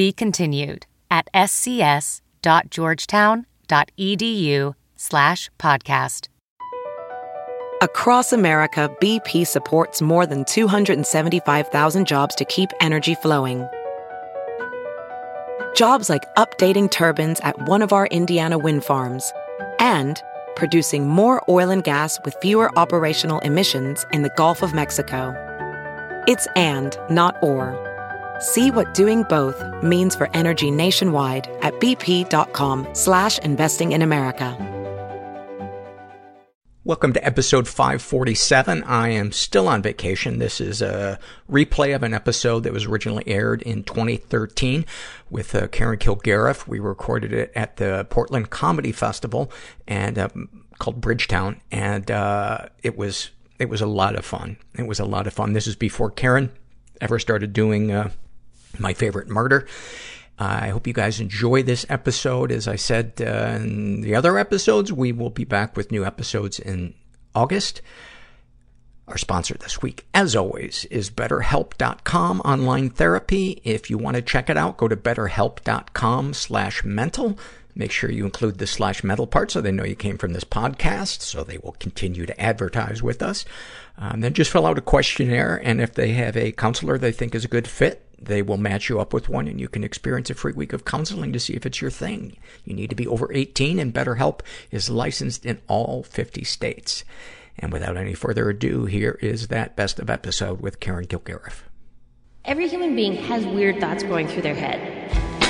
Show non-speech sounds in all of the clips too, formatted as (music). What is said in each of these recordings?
Be continued at scs.georgetown.edu slash podcast. Across America, BP supports more than 275,000 jobs to keep energy flowing. Jobs like updating turbines at one of our Indiana wind farms and producing more oil and gas with fewer operational emissions in the Gulf of Mexico. It's and, not or. See what doing both means for energy nationwide at bp.com slash investing in America. Welcome to episode 547. I am still on vacation. This is a replay of an episode that was originally aired in 2013 with uh, Karen Kilgariff. We recorded it at the Portland Comedy Festival and uh, called Bridgetown, and uh, it was it was a lot of fun. It was a lot of fun. This is before Karen ever started doing uh, my favorite murder. I hope you guys enjoy this episode. As I said uh, in the other episodes, we will be back with new episodes in August. Our sponsor this week, as always, is BetterHelp.com online therapy. If you want to check it out, go to BetterHelp.com slash mental. Make sure you include the slash mental part so they know you came from this podcast, so they will continue to advertise with us. Um, then just fill out a questionnaire, and if they have a counselor they think is a good fit, they will match you up with one and you can experience a free week of counseling to see if it's your thing. You need to be over 18 and BetterHelp is licensed in all 50 states. And without any further ado, here is that best of episode with Karen Kilgariff. Every human being has weird thoughts going through their head.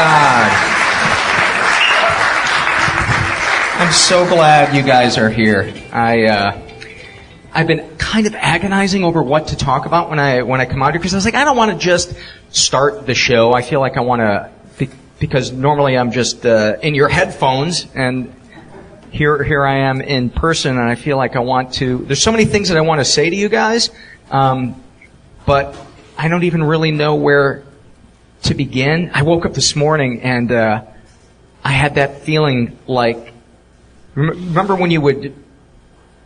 God. I'm so glad you guys are here. I, uh, I've been kind of agonizing over what to talk about when I, when I come out here because I was like, I don't want to just start the show. I feel like I want to, because normally I'm just, uh, in your headphones and here here I am in person, and I feel like I want to. There's so many things that I want to say to you guys, um, but I don't even really know where to begin. I woke up this morning and uh, I had that feeling like. Remember when you would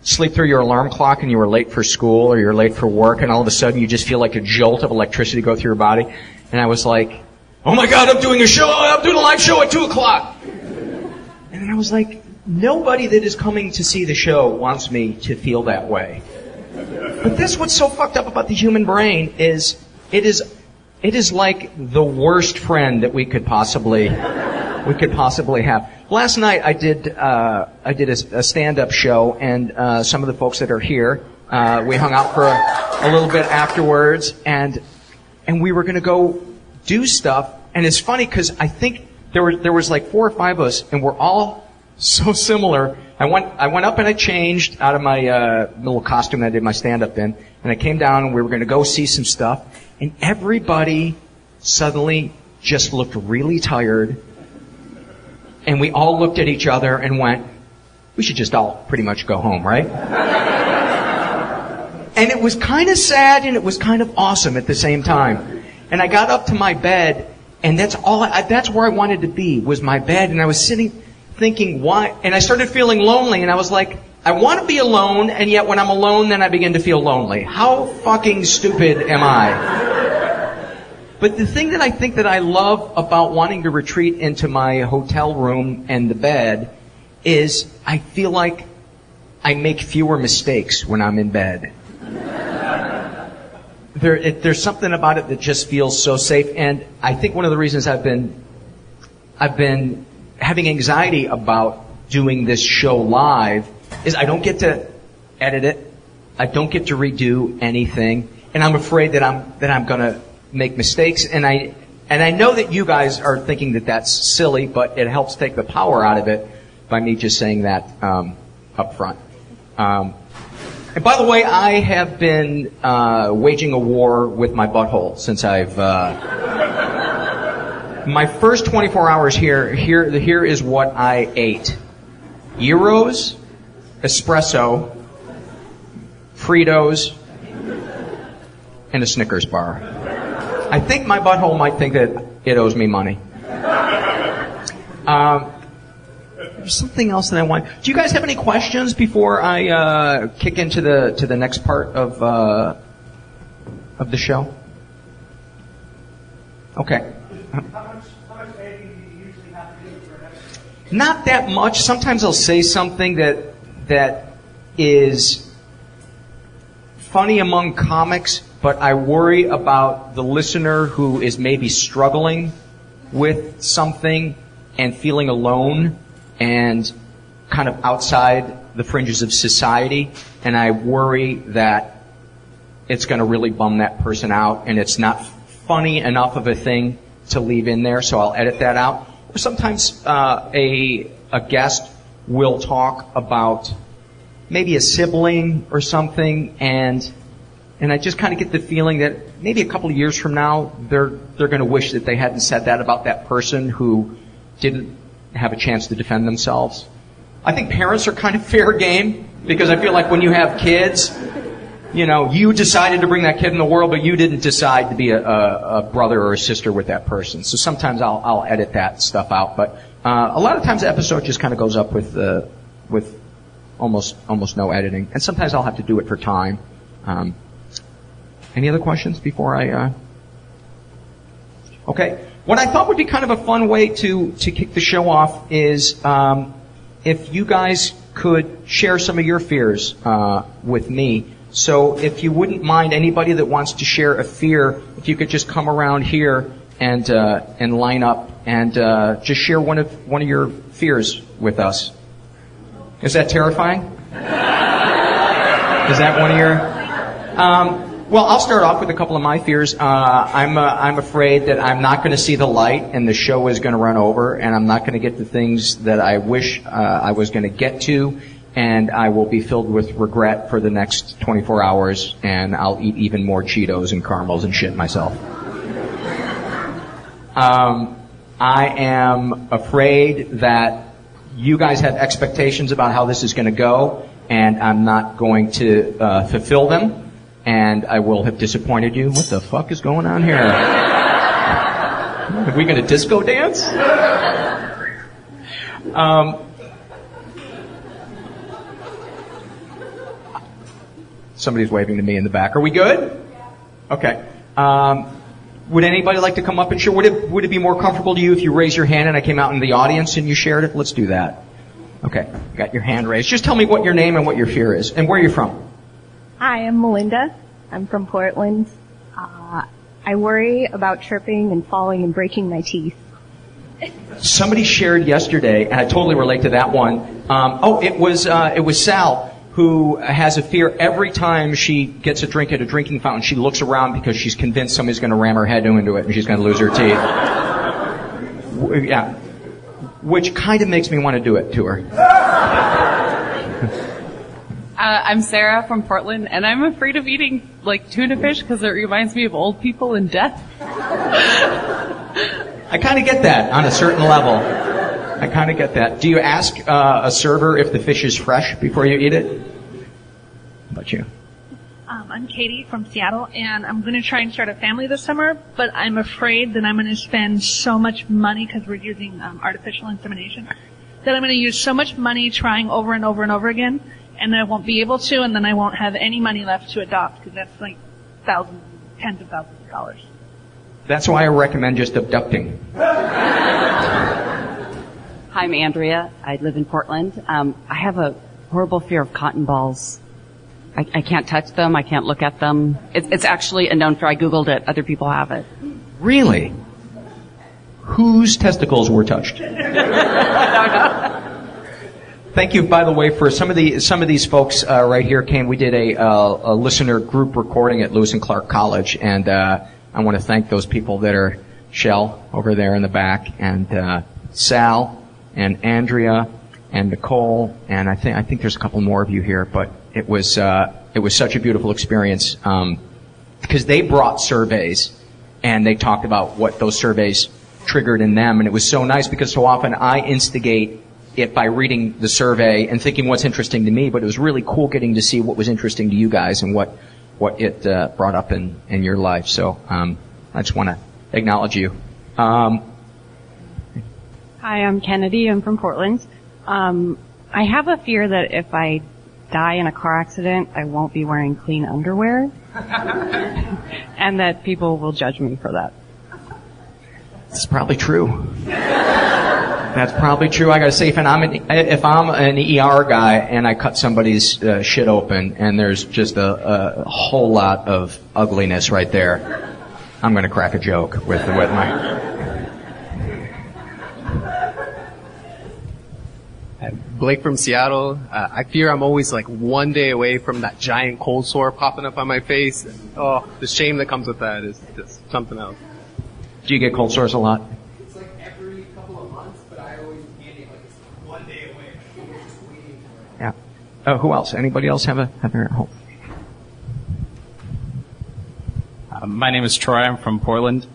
sleep through your alarm clock and you were late for school or you're late for work, and all of a sudden you just feel like a jolt of electricity go through your body, and I was like, "Oh my God, I'm doing a show! I'm doing a live show at two o'clock." And then I was like, nobody that is coming to see the show wants me to feel that way. But this what's so fucked up about the human brain is it is it is like the worst friend that we could possibly we could possibly have. Last night I did uh, I did a, a stand up show and uh, some of the folks that are here uh, we hung out for a, a little bit afterwards and and we were going to go do stuff and it's funny because I think there were there was like four or five of us and we're all so similar. I went, I went up and I changed out of my uh, little costume that I did my stand up in, and I came down and we were going to go see some stuff, and everybody suddenly just looked really tired, and we all looked at each other and went, "We should just all pretty much go home, right?" And it was kind of sad and it was kind of awesome at the same time. And I got up to my bed and that's all, I, that's where I wanted to be, was my bed. And I was sitting thinking why, and I started feeling lonely and I was like, I want to be alone and yet when I'm alone then I begin to feel lonely. How fucking stupid am I? But the thing that I think that I love about wanting to retreat into my hotel room and the bed is I feel like I make fewer mistakes when I'm in bed. There, it, there's something about it that just feels so safe, and I think one of the reasons I've been, I've been having anxiety about doing this show live is I don't get to edit it, I don't get to redo anything, and I'm afraid that I'm that I'm gonna make mistakes, and I and I know that you guys are thinking that that's silly, but it helps take the power out of it by me just saying that um, up front. Um, and by the way, I have been uh, waging a war with my butthole since I've. Uh, my first 24 hours here, here, here is what I ate: gyros, espresso, Fritos, and a Snickers bar. I think my butthole might think that it owes me money. Um, there's something else that I want. Do you guys have any questions before I uh, kick into the to the next part of uh, of the show? Okay. Not that much. Sometimes I'll say something that that is funny among comics, but I worry about the listener who is maybe struggling with something and feeling alone and kind of outside the fringes of society. And I worry that it's going to really bum that person out and it's not funny enough of a thing to leave in there, so I'll edit that out. Or sometimes uh, a, a guest will talk about maybe a sibling or something and and I just kind of get the feeling that maybe a couple of years from now they're they're going to wish that they hadn't said that about that person who didn't have a chance to defend themselves. I think parents are kind of fair game because I feel like when you have kids, you know, you decided to bring that kid in the world, but you didn't decide to be a, a, a brother or a sister with that person. So sometimes I'll, I'll edit that stuff out, but uh, a lot of times the episode just kind of goes up with uh, with almost almost no editing, and sometimes I'll have to do it for time. Um, any other questions before I? Uh... Okay. What I thought would be kind of a fun way to, to kick the show off is um, if you guys could share some of your fears uh, with me. So if you wouldn't mind, anybody that wants to share a fear, if you could just come around here and uh, and line up and uh, just share one of one of your fears with us. Is that terrifying? Is that one of your? Um, well, I'll start off with a couple of my fears. Uh, I'm uh, I'm afraid that I'm not going to see the light, and the show is going to run over, and I'm not going to get the things that I wish uh, I was going to get to, and I will be filled with regret for the next 24 hours, and I'll eat even more Cheetos and caramels and shit myself. Um, I am afraid that you guys have expectations about how this is going to go, and I'm not going to uh, fulfill them and I will have disappointed you. What the fuck is going on here? Are we going to disco dance? Um, somebody's waving to me in the back. Are we good? Okay. Um, would anybody like to come up and share? Would it would it be more comfortable to you if you raise your hand and I came out in the audience and you shared it? Let's do that. Okay, got your hand raised. Just tell me what your name and what your fear is and where you're from. Hi, I'm Melinda. I'm from Portland. Uh, I worry about tripping and falling and breaking my teeth. Somebody shared yesterday, and I totally relate to that one. Um, oh, it was uh, it was Sal who has a fear every time she gets a drink at a drinking fountain. She looks around because she's convinced somebody's going to ram her head into it and she's going to lose her teeth. yeah, which kind of makes me want to do it to her. Uh, I'm Sarah from Portland, and I'm afraid of eating like tuna fish because it reminds me of old people and death. I kind of get that on a certain level. I kind of get that. Do you ask uh, a server if the fish is fresh before you eat it? How about you? Um, I'm Katie from Seattle, and I'm going to try and start a family this summer, but I'm afraid that I'm going to spend so much money because we're using um, artificial insemination that I'm going to use so much money trying over and over and over again, and I won't be able to, and then I won't have any money left to adopt because that's like thousands, tens of thousands of dollars. That's why I recommend just abducting. (laughs) Hi, I'm Andrea. I live in Portland. Um, I have a horrible fear of cotton balls. I, I can't touch them. I can't look at them. It's, it's actually a known fear. I googled it. Other people have it. Really? Whose testicles were touched? (laughs) Thank you, by the way, for some of the some of these folks uh, right here came. We did a, uh, a listener group recording at Lewis and Clark College, and uh, I want to thank those people that are Shell over there in the back, and uh, Sal, and Andrea, and Nicole, and I think I think there's a couple more of you here, but it was uh, it was such a beautiful experience um, because they brought surveys, and they talked about what those surveys triggered in them, and it was so nice because so often I instigate it by reading the survey and thinking what's interesting to me, but it was really cool getting to see what was interesting to you guys and what what it uh, brought up in in your life. So um, I just want to acknowledge you. Um, Hi, I'm Kennedy. I'm from Portland. Um, I have a fear that if I die in a car accident, I won't be wearing clean underwear, (laughs) and that people will judge me for that. it's probably true. That's probably true. I gotta say, if I'm an, if I'm an ER guy and I cut somebody's uh, shit open and there's just a, a whole lot of ugliness right there, I'm gonna crack a joke with with my. Blake from Seattle. Uh, I fear I'm always like one day away from that giant cold sore popping up on my face. Oh, the shame that comes with that is just something else. Do you get cold sores a lot? It's like every couple of months, but I always get it like it's one day away. Just waiting for it. Yeah. Uh, who else? Anybody else have a have their home? Uh, my name is Troy. I'm from Portland,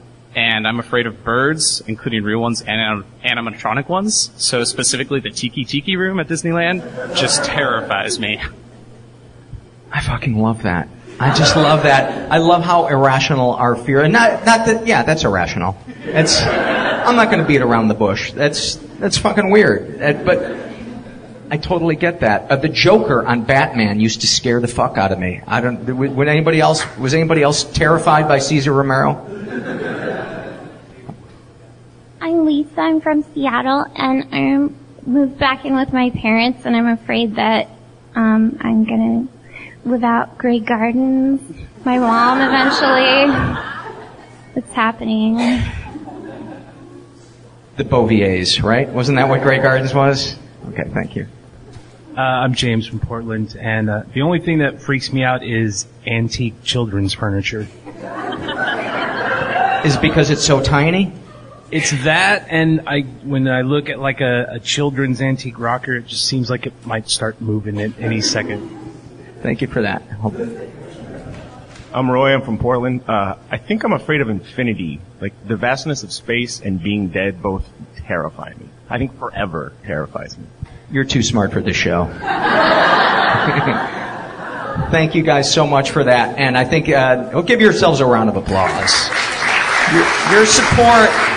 and I'm afraid of birds, including real ones and animatronic ones. So specifically, the Tiki Tiki room at Disneyland just terrifies me. I fucking love that. I just love that. I love how irrational our fear, and not, not that, yeah, that's irrational. It's, I'm not gonna beat around the bush. That's, that's fucking weird. Uh, but, I totally get that. Uh, the Joker on Batman used to scare the fuck out of me. I don't, would anybody else, was anybody else terrified by Cesar Romero? I'm Lisa. I'm from Seattle, and I moved back in with my parents, and I'm afraid that um, I'm gonna live out Grey Gardens. My mom eventually. It's happening. The Bouviers, right? Wasn't that what Grey Gardens was? Okay, thank you. Uh, I'm James from Portland, and uh, the only thing that freaks me out is antique children's furniture. Is it because it's so tiny? It's that, and I when I look at like a, a children's antique rocker, it just seems like it might start moving at any second. Thank you for that. I'm Roy. I'm from Portland. Uh, I think I'm afraid of infinity. Like the vastness of space and being dead both terrify me. I think forever terrifies me. You're too smart for this show. (laughs) Thank you guys so much for that, and I think uh, well, give yourselves a round of applause. Your, your support.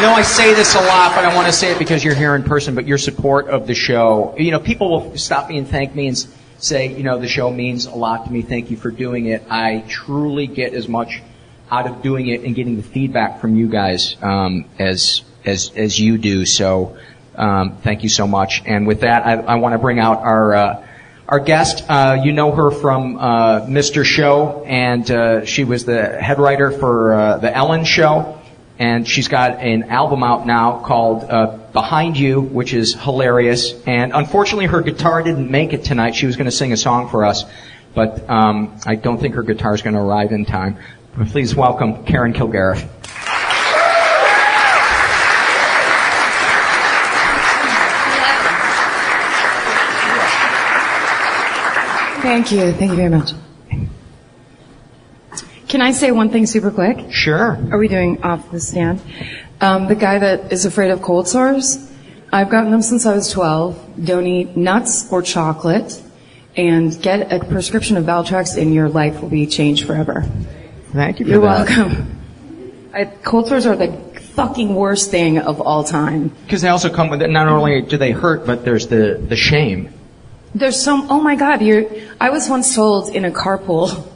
I know I say this a lot, but I want to say it because you're here in person. But your support of the show, you know, people will stop me and thank me and say, you know, the show means a lot to me. Thank you for doing it. I truly get as much out of doing it and getting the feedback from you guys um, as as as you do. So, um, thank you so much. And with that, I, I want to bring out our. Uh, our guest, uh, you know her from uh, Mr. Show, and uh, she was the head writer for uh, the Ellen Show, and she's got an album out now called uh, Behind You, which is hilarious. And unfortunately, her guitar didn't make it tonight. She was going to sing a song for us, but um, I don't think her guitar is going to arrive in time. But please welcome Karen Kilgariff. Thank you. Thank you very much. Can I say one thing super quick? Sure. Are we doing off the stand? Um, the guy that is afraid of cold sores, I've gotten them since I was 12. Don't eat nuts or chocolate. and get a prescription of Valtrex, and your life will be changed forever. Thank you You're that. welcome. I, cold sores are the fucking worst thing of all time. Because they also come with it. Not only do they hurt, but there's the the shame. There's some, oh my god, you're, I was once told in a carpool,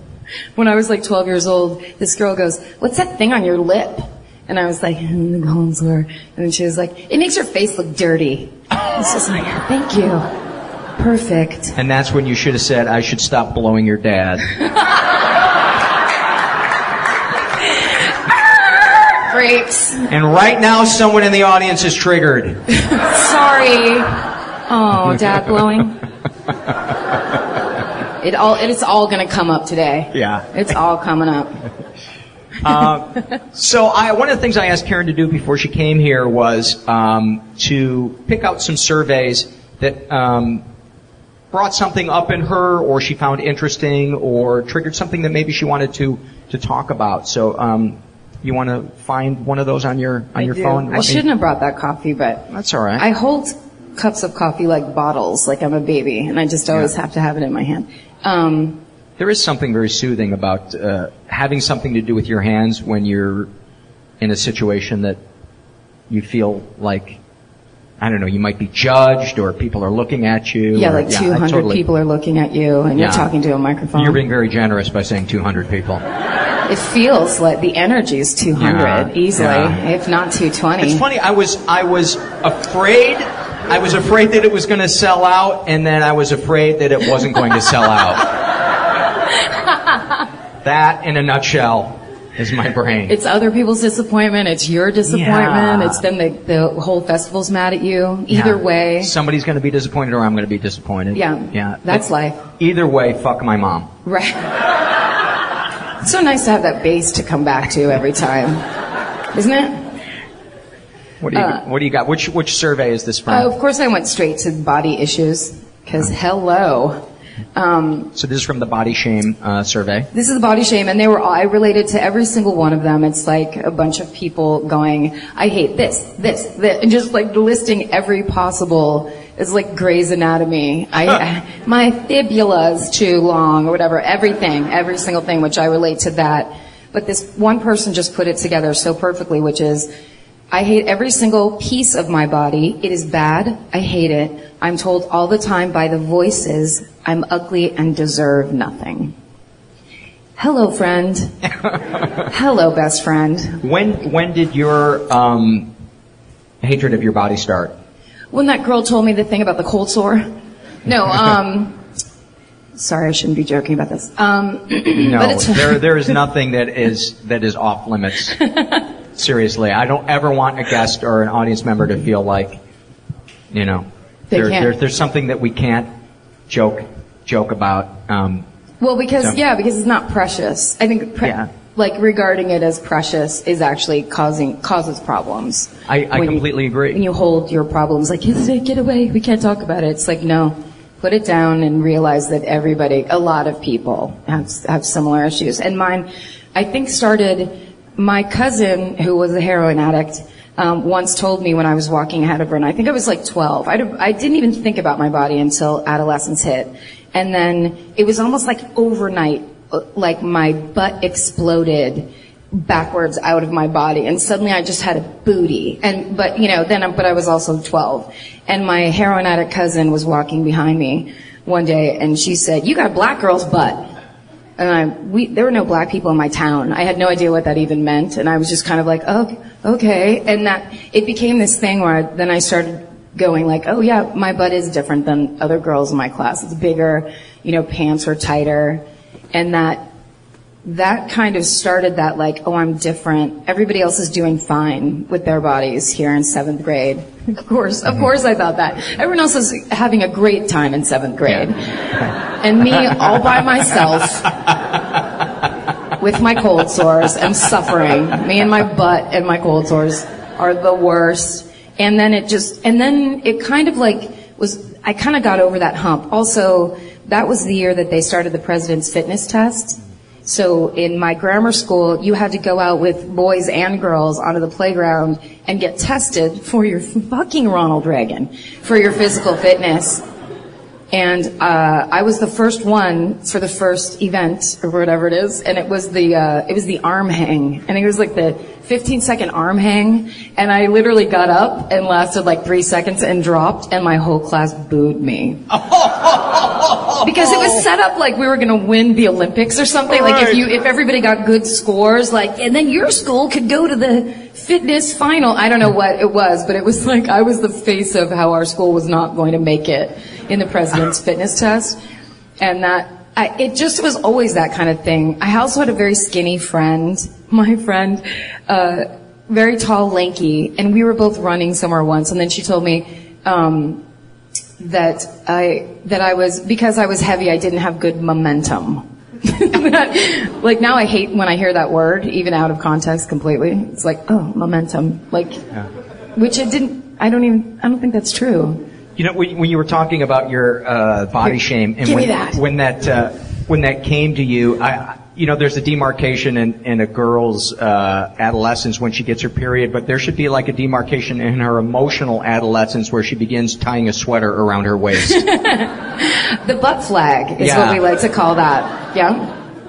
when I was like 12 years old, this girl goes, what's that thing on your lip? And I was like, "Hmm, the cold were. And she was like, it makes your face look dirty. It's just like, thank you. Perfect. And that's when you should have said, "I should stop blowing your dad." (laughs) Grapes. and right now, someone in the audience is triggered. (laughs) Sorry. Oh, dad blowing. (laughs) It all, it's all gonna come up today. Yeah. It's all coming up. Uh, (laughs) so I, one of the things I asked Karen to do before she came here was um, to pick out some surveys that um, brought something up in her, or she found interesting, or triggered something that maybe she wanted to to talk about. So um, you want to find one of those on your on I your do. phone? I Let me- shouldn't have brought that coffee, but That's all right. I hold cups of coffee like bottles, like I'm a baby, and I just always have to have it in my hand. Um, There is something very soothing about uh, having something to do with your hands when you're in a situation that you feel like, I don't know, you might be judged or people are looking at you. yeah, or- like I 200 totally- people are looking at you, and you're talking to a microphone. You're being very generous by saying 200 people. it feels like the energy is 200 Yeah, easily, yeah. if not 220. It's funny. I was I was afraid. I was afraid that it was going to sell out, and then I was afraid that it wasn't going to sell out. (laughs) that, in a nutshell, is my brain. It's other people's disappointment. It's your disappointment. Yeah. It's then the, the whole festival's mad at you. Either Yeah. way, somebody's going to be disappointed, or I'm going to be disappointed. Yeah, yeah. that's life. Either way, fuck my mom. right? (laughs) It's so nice to have that base to come back to every time, isn't it? What do you Uh, What do you got? Which Which survey is this from? Uh, of course, I went straight to body issues because hello. Um, so this is from the Body Shame uh, survey. This is the body shame, and they were all, I related to every single one of them. It's like a bunch of people going, I hate this, this, this, and just like listing every possible, it's like Grey's Anatomy. I, (laughs) my fibula's too long, or whatever, everything, every single thing, which I relate to that. But this one person just put it together so perfectly, which is, I hate every single piece of my body. It is bad. I hate it. I'm told all the time by the voices I'm ugly and deserve nothing. Hello, friend. (laughs) Hello, best friend. When When did your um, hatred of your body start? When that girl told me the thing about the cold sore. No, (laughs) um, sorry, I shouldn't be joking about this. Um, (clears throat) but No, there there is (laughs) nothing that is that is off limits. Seriously, I don't ever want a guest or an audience member to feel like, you know, They there, can't. there- there's something that we can't joke joke about. Um, well, because, So- yeah, because it's not precious. I think, pre- Yeah. like, regarding it as precious is actually causing, causes problems. I, I When you- completely agree. when you hold your problems like, "Yes, get away, we can't talk about it. It's like, no, put it down and realize that everybody, a lot of people have, have similar issues. And mine, I think started, my cousin who was a heroin addict, um, once told me when I was walking ahead of her, and I think I was like 12. I, I didn't even think about my body until adolescence hit. And then it was almost like overnight, uh, like my butt exploded backwards out of my body and suddenly I just had a booty and but you know then but I was also 12 and my heroin addict cousin was walking behind me one day and she said you got a black girl's butt and I we there were no black people in my town. I had no idea what that even meant. And I was just kind of like oh okay. And that it became this thing where I, then I started going like oh yeah my butt is different than other girls in my class. It's bigger you know pants are tighter. And that that kind of started that like, oh, I'm different. Everybody else is doing fine with their bodies here in seventh grade. (laughs) Of course, of mm-hmm. course I thought that. Everyone else is having a great time in seventh grade. And me (laughs) all by myself with my cold sores and suffering. Me and my butt and my cold sores are the worst. And then it just, and then it kind of like was, I kind of got over that hump. Also, that was the year that they started the president's fitness test. So in my grammar school, you had to go out with boys and girls onto the playground and get tested for your fucking Ronald Reagan, for your physical fitness. And uh, I was the first one for the first event or whatever it is, and it was the uh, it was the arm hang, and it was like the 15 second arm hang, and I literally got up and lasted like three seconds and dropped, and my whole class booed me (laughs) because it was set up like we were going to win the Olympics or something. Like if you if everybody got good scores, like and then your school could go to the fitness final. I don't know what it was, but it was (laughs) like I was the face of how our school was not going to make it in the president's (laughs) fitness test, and that. I, it just was always that kind of thing. I also had a very skinny friend, (laughs) my friend, uh, very tall, lanky, and we were both running somewhere once, and then she told me, um, that I that I was because I was heavy, I didn't have good momentum. (laughs) like now I hate when I hear that word, even out of context completely. It's like, oh, momentum. Like, which it didn't, I don't even, I don't think that's true. You know, when, when you were talking about your uh, body shame, and when, that. when that uh, when that came to you, I, you know, there's a demarcation in, in a girl's uh, adolescence when she gets her period, but there should be like a demarcation in her emotional adolescence where she begins tying a sweater around her waist. (laughs) The butt flag is Yeah. what we like to call that. Yeah.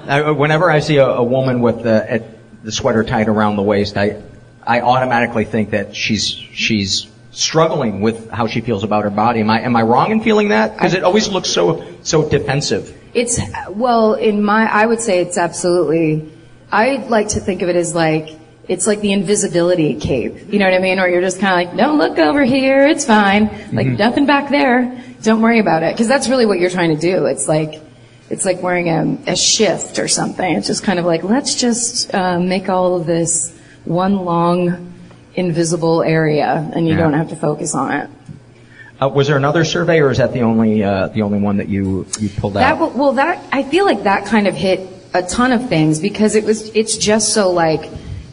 Uh, whenever I see a, a woman with the, the sweater tied around the waist, I I automatically think that she's she's struggling with how she feels about her body. Am I am I wrong in feeling that? Because it always looks so so defensive. It's, well, in my, I would say it's absolutely, I like to think of it as like, it's like the invisibility cape. You know what I mean? Or you're just kind of like, don't look over here, it's fine. Like Mm-hmm. nothing back there. Don't worry about it. Cause that's really what you're trying to do. It's like, it's like wearing a, a shift or something. It's just kind of like, let's just, uh, make all of this one long invisible area and you Yeah. don't have to focus on it. Uh, was there another survey, or is that the only uh, the only one that you you pulled out? w- well, that I feel like that kind of hit a ton of things because it was it's just so like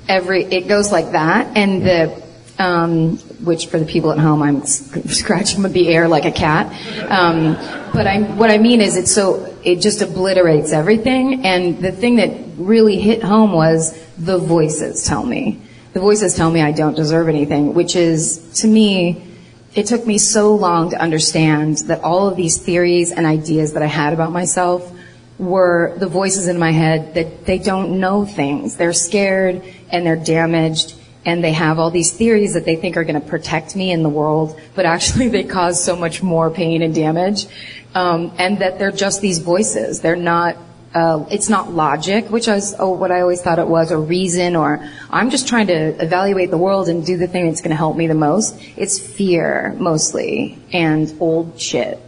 every it goes like that and the um, which for the people at home I'm (laughs) scratching the air like a cat. Um, but I what I mean is it's so it just obliterates everything and the thing that really hit home was the voices tell me the voices tell me I don't deserve anything, which is to me it took me so long to understand that all of these theories and ideas that I had about myself were the voices in my head that they don't know things. They're scared and they're damaged and they have all these theories that they think are going to protect me in the world, but actually (laughs) they cause so much more pain and damage. Um, and that they're just these voices. They're not uh, it's not logic, which is oh, what I always thought it was, or reason, or I'm just trying to evaluate the world and do the thing that's going to help me the most. It's fear, mostly, and old shit.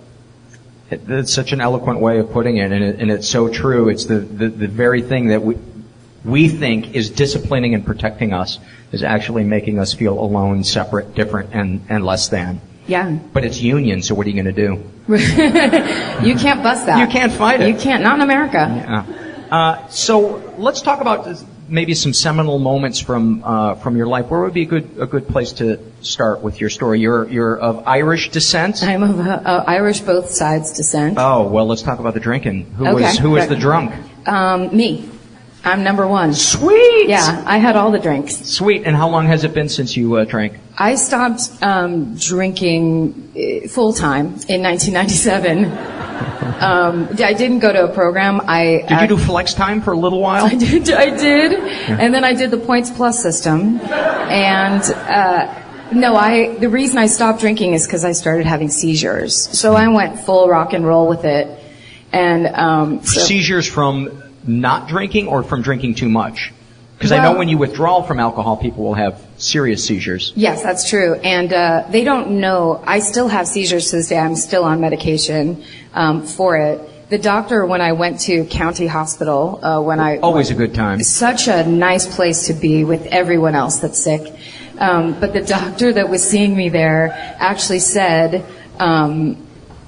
It, that's such an eloquent way of putting it, and, it, and it's so true. It's the, the, the very thing that we we think is disciplining and protecting us is actually making us feel alone, separate, different, and, and less than. Yeah. But it's union, so what are you going to do? (laughs) you can't bust that. You can't fight it. You can't, not in America. Yeah. Uh, so let's talk about maybe some seminal moments from uh, from your life. Where would be a good a good place to start with your story? You're you're of Irish descent. I'm of uh, Irish both sides descent. Oh well, let's talk about the drinking. Who Okay. was who was the drunk? Um, me. I'm number one. Sweet. Yeah, I had all the drinks. Sweet. And how long has it been since you uh, drank? I stopped um, drinking full time in 1997. (laughs) um, I didn't go to a program. I Did you do flex time for a little while? (laughs) I did. I did, and then I did the points plus system, and. Uh, no, I. The reason I stopped drinking is because I started having seizures. So I went full rock and roll with it, and um, so- Seizures from not drinking or from drinking too much? Because I know when you withdraw from alcohol, people will have serious seizures. Yes, that's true. And uh, they don't know. I still have seizures to this day. I'm still on medication um, for it. The doctor, when I went to county hospital, uh, when I Always a good time. such a nice place to be with everyone else that's sick. Um, but the doctor that was seeing me there actually said, um,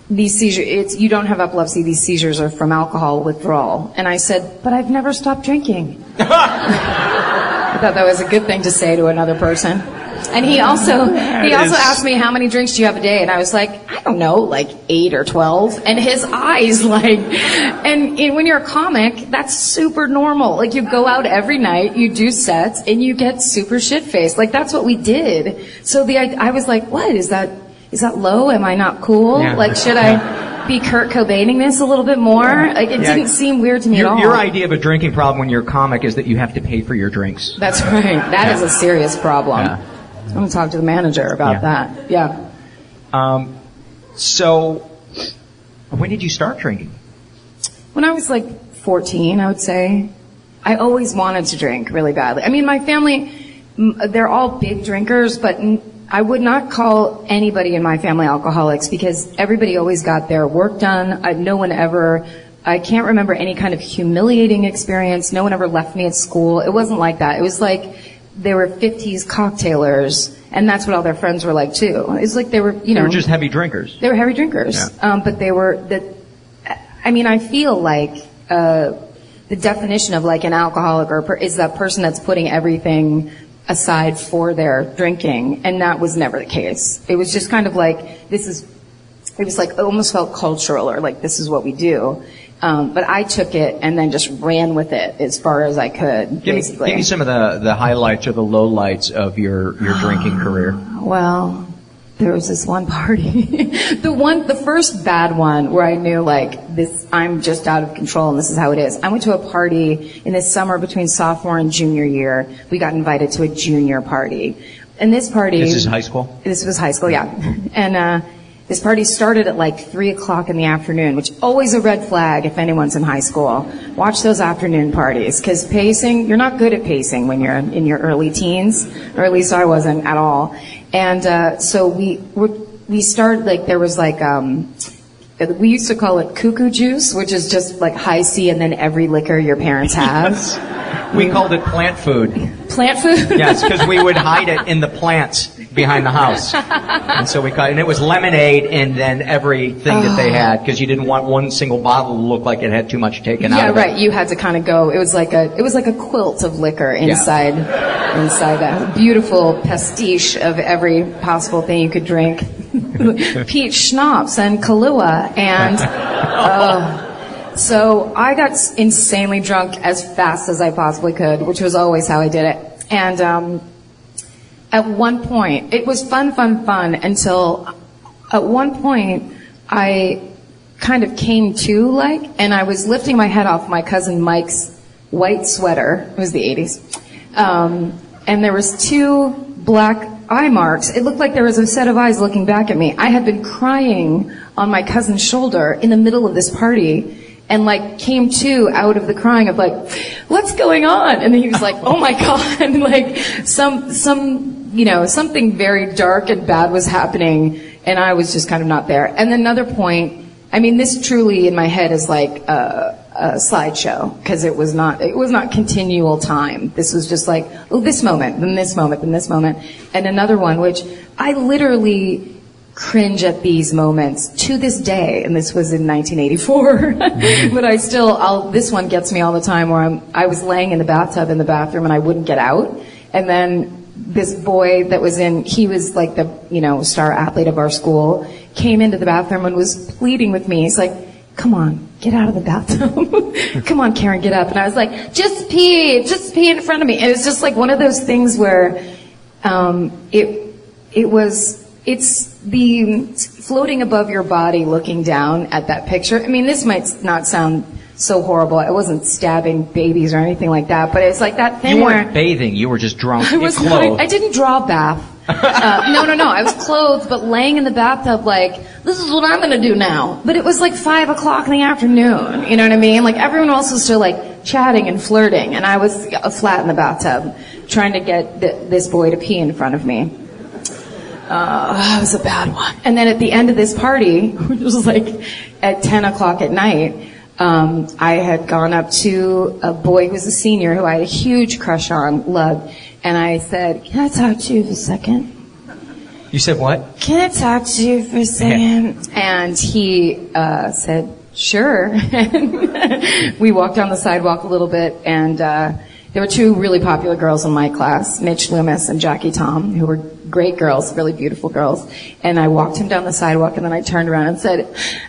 "These seizures, it's, you don't have epilepsy. These seizures are from alcohol withdrawal." And I said, "But I've never stopped drinking." (laughs) I thought that was a good thing to say to another person. And he also he also asked me how many drinks do you have a day, and I was like, I don't know, like eight or twelve. And his eyes (laughs) like, and, and when you're a comic, that's super normal. Like you go out every night, you do sets, and you get super shit faced. Like that's what we did. So the I, I was like, what is that? Is that low? Am I not cool? Yeah. Like should I? be Kurt Cobaining this a little bit more. Like it Yeah. didn't seem weird to me Your, at all. your idea of a drinking problem when you're a comic is that you have to pay for your drinks. That's right. That is a serious problem. Yeah. I'm gonna talk to the manager about Yeah. that. Yeah. Um, so, when did you start drinking? When I was like 14, I would say, I always wanted to drink really badly. I mean, my family, they're all big drinkers, but I would not call anybody in my family alcoholics because everybody always got their work done. I, no one ever, I can't remember any kind of humiliating experience. No one ever left me at school. It wasn't like that. It was like they were 50s cocktailers, and that's what all their friends were like too. It's like they were, you know, You were just heavy drinkers. they were heavy drinkers, um, but they were the. I mean, I feel like uh, the definition of like an alcoholic or per- is that person that's putting everything aside for their drinking, and that was never the case. It was just kind of like this is. It was like it almost felt cultural, or like this is what we do. Um, but I took it and then just ran with it as far as I could, Give me, give me some of the, the highlights or the lowlights of your, your (sighs) drinking career. Well, there was this one party. (laughs) the one, the first bad one where I knew like this, I'm just out of control and this is how it is. I went to a party in the summer between sophomore and junior year. We got invited to a junior party. And this party. This is high school? This was high school, yeah. And, uh, this party started at like three o'clock in the afternoon, which always a red flag if anyone's in high school. Watch those afternoon parties, because pacing, you're not good at pacing when you're in your early teens, or at least I wasn't at all. And uh, so we were, we started like there was like um, we used to call it cuckoo juice, which is just like Hi-C and then every liquor your parents (laughs) have. We called it plant food. Plant food. (laughs) Yes, because we would hide it in the plants behind the house. (laughs) And so we and it was lemonade and then everything that they had, because you didn't want one single bottle to look like it had too much taken out Yeah, of it. right. You had to kind of go. It was like a it was like a quilt of liquor inside inside that beautiful pastiche of every possible thing you could drink. (laughs) Peach schnapps and Kahlua and uh, so I got insanely drunk as fast as I possibly could, which was always how I did it. And um, at one point, it was fun, fun, fun until at one point I kind of came to like, and I was lifting my head off my cousin Mike's white sweater. It was the 80s. Um, and there was two black eye marks. It looked like there was a set of eyes looking back at me. I had been crying on my cousin's shoulder in the middle of this party and like came to out of the crying of like, what's going on? And he was like, oh my god, (laughs) like some, some, you know, something very dark and bad was happening and I was just kind of not there. And another point, I mean, this truly in my head is like a, a slideshow because it was not it was not continual time. This was just like oh this moment, then this moment, then this moment, and another one which I literally cringe at these moments to this day. And this was in 1984, (laughs) but I still I'll this one gets me all the time where I'm I was laying in the bathtub in the bathroom and I wouldn't get out, and then this boy that was in, he was like the, you know, star athlete of our school, came into the bathroom and was pleading with me. He's like, come on, get out of the bathtub. (laughs) come on, Karen, get up. And I was like, just pee, just pee in front of me. And it's just like one of those things where, um, it, it was, it's the floating above your body looking down at that picture. I mean, this might not sound so horrible. I wasn't stabbing babies or anything like that, but it's like that thing You where weren't bathing, you were just drunk, (laughs) I was clothed. not, I didn't draw a bath. Uh, no, no, no. I was clothed, but laying in the bathtub, like this is what I'm going to do now. But it was like five o'clock in the afternoon. You know what I mean? Like everyone else was still like chatting and flirting, and I was uh, flat in the bathtub trying to get th- this boy to pee in front of me. Uh, that was a bad one. And then at the end of this party, (laughs) which was like at 10 o'clock at night, um, I had gone up to a boy who was a senior who I had a huge crush on, loved, and I said, "Can I talk to you for a second? You said what? Can I talk to you for a second? (laughs) And he uh, said, "Sure." (laughs) we walked down the sidewalk a little bit, and uh, there were two really popular girls in my class, Mitch Loomis and Jackie Tom, who were great girls, really beautiful girls. And I walked him down the sidewalk, and then I turned around and said,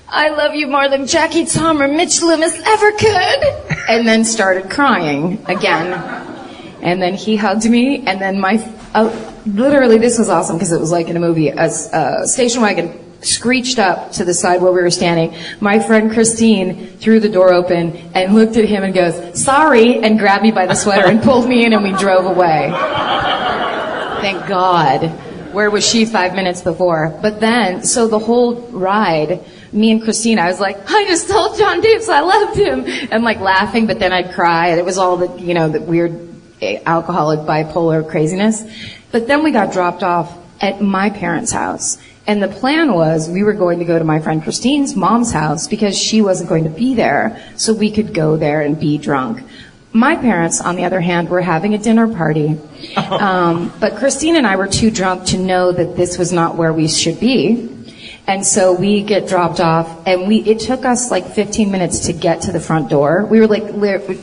"I love you more than Jackie Tom or Mitch Loomis ever could," and then started crying again. And then he hugged me, and then my, uh, literally this was awesome because it was like in a movie. A, station wagon screeched up to the side where we were standing. My friend Christine threw the door open and looked at him and goes, sorry, and grabbed me by the sweater and pulled me in and we drove away. Thank God. Where was she five minutes before? But then, so the whole ride, me and Christine, I was like, I just told John Davis I loved him, and like laughing, but then I'd cry. And it was all the, you know, the weird alcoholic bipolar craziness. But then we got dropped off at my parents' house. And the plan was we were going to go to my friend Christine's mom's house because she wasn't going to be there, so we could go there and be drunk. My parents, on the other hand, were having a dinner party. (laughs) Um, but Christine and I were too drunk to know that this was not where we should be. And so we get dropped off, and we it took us like 15 minutes to get to the front door. We were like,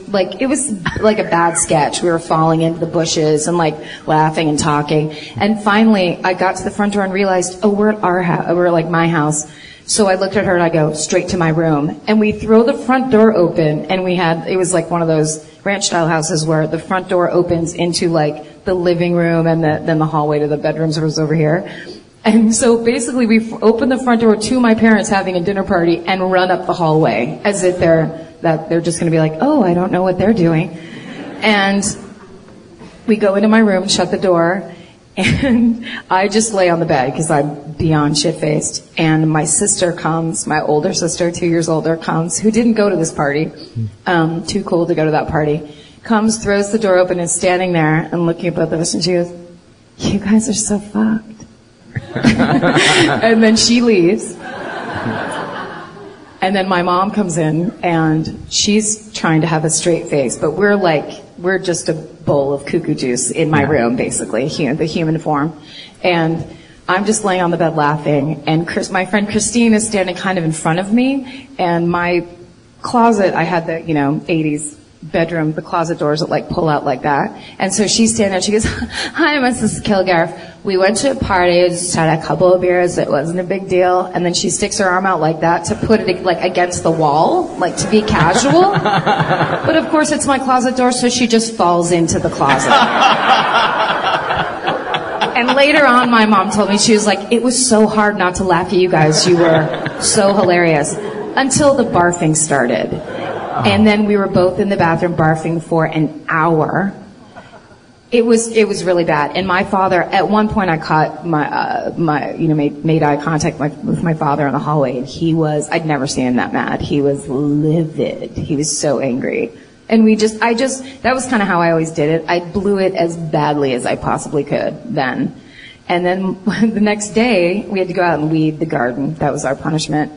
like it was like a bad sketch. We were falling into the bushes and like laughing and talking. And finally, I got to the front door and realized, oh, we're at our house. We're like my house. So I looked at her and I go straight to my room. And we throw the front door open, and we had it was like one of those ranch style houses where the front door opens into like the living room, and the, then the hallway to the bedrooms was over here. And so basically we open the front door to my parents having a dinner party and run up the hallway as if they're, that they're just gonna be like, oh, I don't know what they're doing. And we go into my room, shut the door, (laughs) and I just lay on the bed because I'm beyond shit faced. And my sister comes, my older sister, two years older, comes, who didn't go to this party, um, too cool to go to that party, comes, throws the door open, and standing there and looking at both of us, and she goes, "You guys are so fucked." (laughs) and then she leaves. And then my mom comes in and she's trying to have a straight face, but we're like, we're just a bowl of cuckoo juice in my room, basically, the human form. And I'm just laying on the bed laughing and Chris, my friend Christine is standing kind of in front of me and my closet, I had the, you know, 80s bedroom, the closet doors that like pull out like that. And so she's standing there, she goes, (laughs) hi, Mrs. Kilgariff. We went to a party, we just had a couple of beers, it wasn't a big deal. And then she sticks her arm out like that to put it like against the wall, like to be casual. (laughs) but of course it's my closet door, so she just falls into the closet. (laughs) And later on, my mom told me, she was like, it was so hard not to laugh at you guys. You were so hilarious. Until the barfing started. And then we were both in the bathroom barfing for an hour. It was, it was really bad. And my father, at one point I caught my, uh, my, you know, made, made eye contact with, with my father in the hallway and he was, I'd never seen him that mad. He was livid. He was so angry. And we just, I just, that was kind of how I always did it. I blew it as badly as I possibly could then. And then (laughs) the next day, we had to go out and weed the garden. That was our punishment.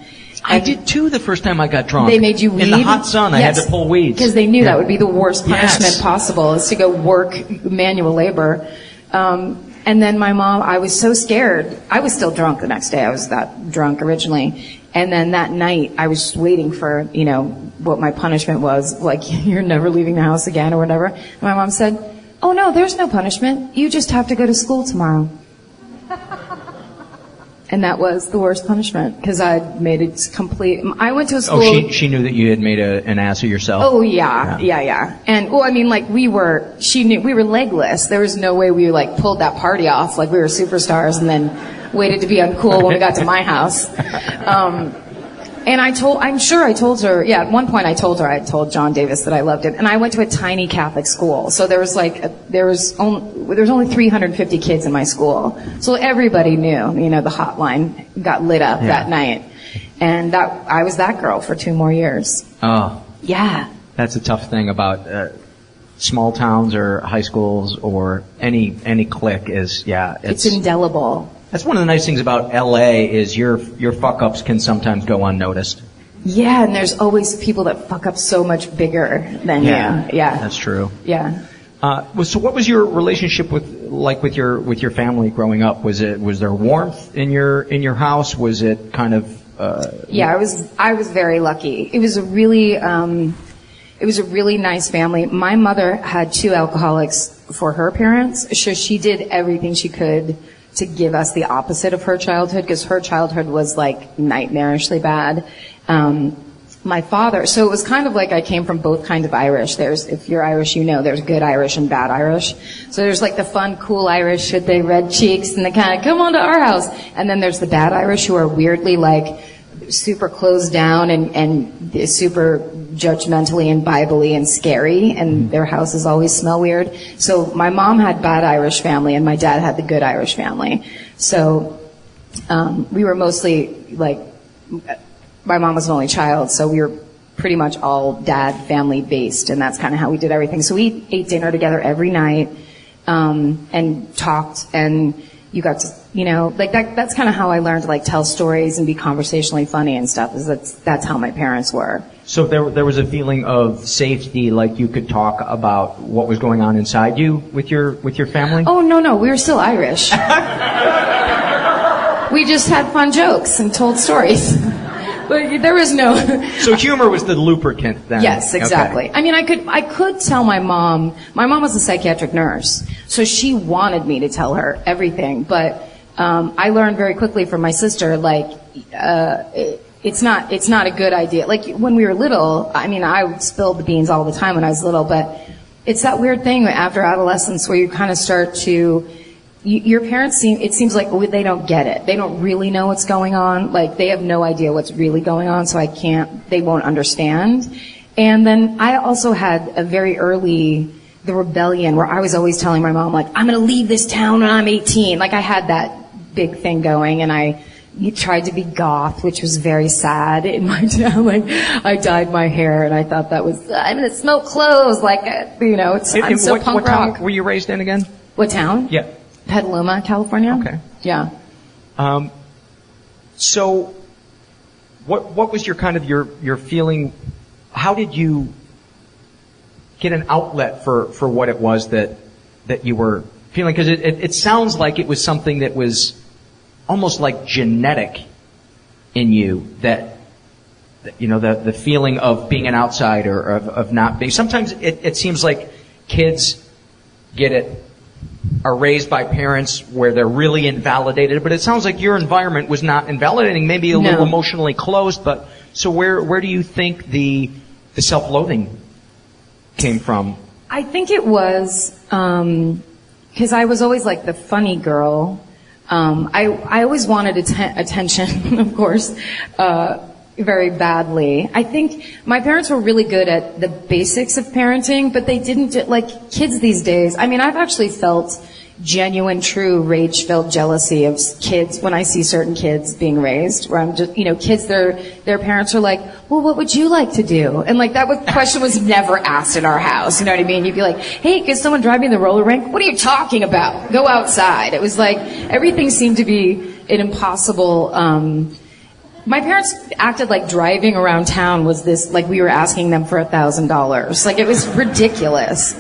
I did too the first time I got drunk. They made you weed in the hot sun. I had to pull weeds because they knew Yeah. that would be the worst punishment Yes. possible is to go work manual labor. Um, and then my mom, I was so scared. I was still drunk the next day. I was that drunk originally. And then that night, I was waiting for, you know, what my punishment was. Like, (laughs) you're never leaving the house again or whatever. And my mom said, oh no, there's no punishment. You just have to go to school tomorrow. And that was the worst punishment because I made it complete. I went to a school. Oh, she she knew that you had made a, an ass of yourself. Oh yeah, yeah, yeah. And well, I mean, like we were, she knew we were legless. There was no way we like pulled that party off like we were superstars and then waited to be uncool when we got to my house. (laughs) Um, and I told, I'm sure I told her, yeah, at one point I told her I told John Davis that I loved him. And I went to a tiny Catholic school. So there was like, a, there was only, there was only 350 kids in my school. So everybody knew, you know, the hotline got lit up Yeah. that night. And that, I was that girl for two more years. Oh, Yeah. that's a tough thing about uh, small towns or high schools or any any clique is yeah. It's indelible. That's one of the nice things about LA is your your fuck ups can sometimes go unnoticed. Yeah, and there's always people that fuck up so much bigger than you. Yeah. that's true. Yeah. Uh, so what was your relationship with like with your with your family growing up? Was it was there warmth in your in your house? Was it kind of uh, Yeah, I was I was very lucky. It was a really um it was a really nice family. My mother had two alcoholics for her parents, so she did everything she could to give us the opposite of her childhood because her childhood was like nightmarishly bad. Um my father, so it was kind of like I came from both kinds of Irish. There's, if you're Irish, you know, there's good Irish and bad Irish. So there's like the fun, cool Irish with the red cheeks and the kind of, come on to our house. And then there's the bad Irish who are weirdly like, super closed down and, and super judgmentally and biblically and scary and their houses always smell weird. So my mom had bad Irish family and my dad had the good Irish family. So, um, we were mostly like, my mom was an only child, so we were pretty much all dad family based and that's kind of how we did everything. So we ate dinner together every night, um, and talked and you got to, you know, like that, that's kind of how I learned to like tell stories and be conversationally funny and stuff is that's, that's how my parents were. So there, there was a feeling of safety, like you could talk about what was going on inside you with your, with your family? Oh no, no, we were still Irish. (laughs) we just had fun jokes and told stories. (laughs) but there was no. (laughs) so humor was the lubricant then? Yes, exactly. Okay. I mean, I could, I could tell my mom, my mom was a psychiatric nurse, so she wanted me to tell her everything, but, um, I learned very quickly from my sister, like, uh, it, it's not, it's not a good idea. Like, when we were little, I mean, I spilled the beans all the time when I was little, but it's that weird thing after adolescence where you kind of start to, you, your parents seem, it seems like they don't get it. They don't really know what's going on. Like they have no idea what's really going on, so I can't, they won't understand. And then I also had a very early, the rebellion where I was always telling my mom like, I'm gonna leave this town when I'm 18. Like I had that big thing going and I, tried to be goth, which was very sad in my (laughs) town. Like, I dyed my hair, and I thought that was I'm gonna smoke clothes. Like, uh, you know, it's In- I'm so what, punk what rock. town were you raised in again? What town? Yeah. Petaluma, California. Okay. Yeah. Um, so, what what was your kind of your your feeling? How did you get an outlet for for what it was that that you were feeling? Because it, it it sounds like it was something that was almost like genetic in you that. You know the the feeling of being an outsider, of of not being. Sometimes it, it seems like kids get it are raised by parents where they're really invalidated, but it sounds like your environment was not invalidating, maybe a No. little emotionally closed, but so where where do you think the the self-loathing came from? I think it was um, because I was always like the funny girl. Um, I I always wanted atten- attention, (laughs) of course, uh, very badly. I think my parents were really good at the basics of parenting, but they didn't do- like kids these days. I mean, I've actually felt genuine, true, rage-filled jealousy of kids when I see certain kids being raised. Where I'm just, you know, kids their their parents are like, well, what would you like to do? And like that was, question was never asked in our house. You know what I mean? You'd be like, hey, could someone drive me the roller rink? What are you talking about? Go outside. It was like everything seemed to be an impossible. Um, my parents acted like driving around town was this like we were asking them for a thousand dollars. Like it was ridiculous.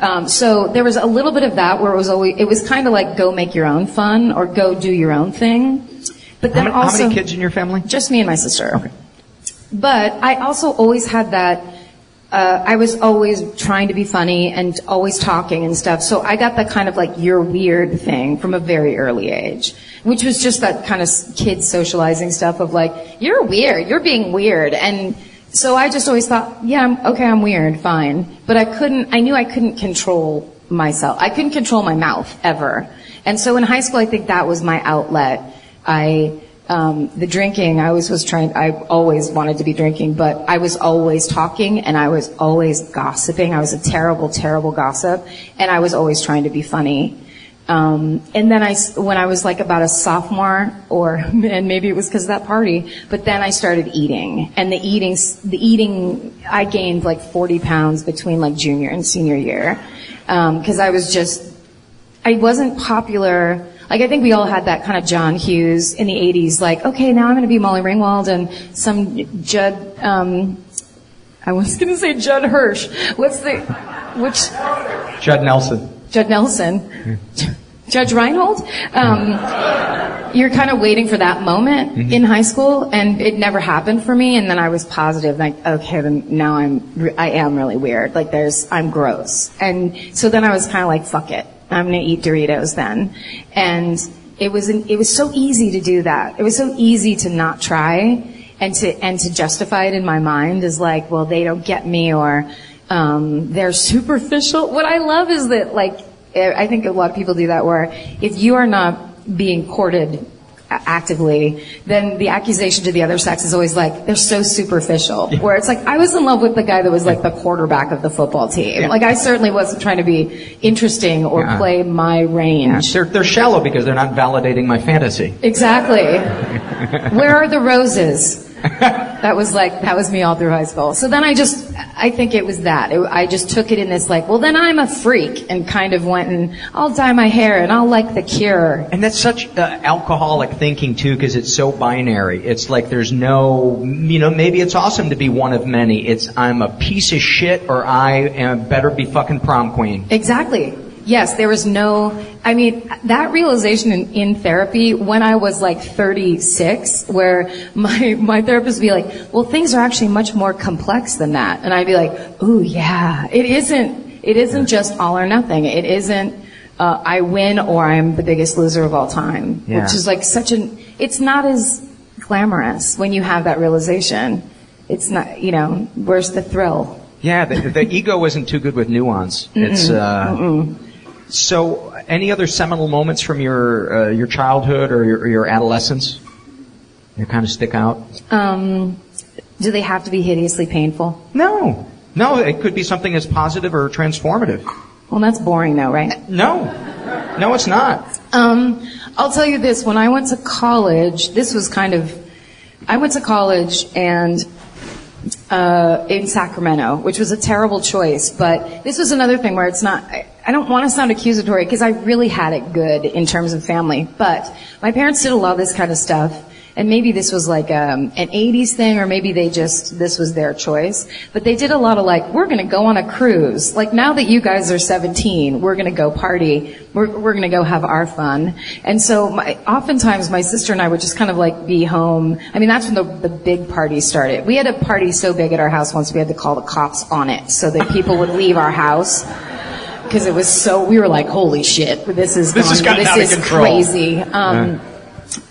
Um, so there was a little bit of that where it was always it was kind of like go make your own fun or go do your own thing. But then how, many, also how many kids in your family? just me and my sister. Okay. But I also always had that. Uh, I was always trying to be funny and always talking and stuff. So I got that kind of like you're weird thing from a very early age, which was just that kind of kid socializing stuff of like you're weird, you're being weird, and so I just always thought, yeah, I'm, okay, I'm weird, fine. But I couldn't. I knew I couldn't control myself. I couldn't control my mouth ever. And so in high school, I think that was my outlet. I um, the drinking, I always was trying, I always wanted to be drinking, but I was always talking and I was always gossiping. I was a terrible, terrible gossip and I was always trying to be funny. Um, and then I, when I was like about a sophomore or, (laughs) and maybe it was because of that party, but then I started eating and the eating, the eating, I gained like 40 pounds between like junior and senior year. Um, cause I was just, I wasn't popular. Like I think we all had that kind of John Hughes in the 80s, like, okay, now I'm going to be Molly Ringwald and some Judd, um, I was going to say Judd Hirsch. What's the, which, Judd Nelson. Judd Nelson? Judge Reinhold? Um, you're kind of waiting for that moment in high school, and it never happened for me. And then I was positive, like, okay, then now I'm, I am really weird. Like, there's, I'm gross. And so then I was kind of like, fuck it, I'm gonna eat Doritos then. And it was, an, it was so easy to do that. It was so easy to not try. and to and to justify it in my mind is like, well, they don't get me, or um, they're superficial. What I love is that like eh, I think a lot of people do that where if you are not being courted actively, then the accusation to the other sex is always like they're so superficial. Where it's like I was in love with the guy that was like the quarterback of the football team. Yeah. Like I certainly wasn't trying to be interesting or Yeah. play my range. They're, they're shallow because they're not validating my fantasy. Exactly. (laughs) Where are the roses? (laughs) That was like, that was me all through high school. So then I just, I think it was that. It, I just took it in this like, well then I'm a freak and kind of went and I'll dye my hair and I'll like the cure. And that's such uh, alcoholic thinking too, because it's so binary. It's like there's no, you know, maybe it's awesome to be one of many. It's I'm a piece of shit, or I am better be fucking prom queen. Exactly. Yes, there was no, I mean, that realization in, in therapy when I was like 36, where (laughs) my, my therapist would be like, well, things are actually much more complex than that. And I'd be like, ooh, yeah, it isn't, it isn't just all or nothing. It isn't, uh, I win or I'm the biggest loser of all time. Yeah. Which is like such an, it's not as glamorous when you have that realization. It's not, you know, where's the thrill? Yeah, the, the ego isn't too good with nuance. It's uh, so. Any other seminal moments from your uh, your childhood or your, or your adolescence that kind of stick out? Um, do they have to be hideously painful? No, no. It could be something as positive or transformative. Well, that's boring though, right? No, no, it's not. Um, I'll tell you this. When I went to college, this was kind of, I went to college and, uh, in Sacramento, which was a terrible choice, but this was another thing where it's not, I, I don't want to sound accusatory because I really had it good in terms of family, but my parents did a lot of this kind of stuff. And maybe this was like um, an 80s thing, or maybe they just, this was their choice. But they did a lot of like, we're going to go on a cruise. Like now that you guys are 17, we're going to go party. We're, we're going to go have our fun. And so my, oftentimes my sister and I would just kind of like be home. I mean, that's when the, the big parties started. We had a party so big at our house once we had to call the cops on it so that people would leave our house. Because it was so, we were like, holy shit, this is This has gotten this out of is control. crazy. Um,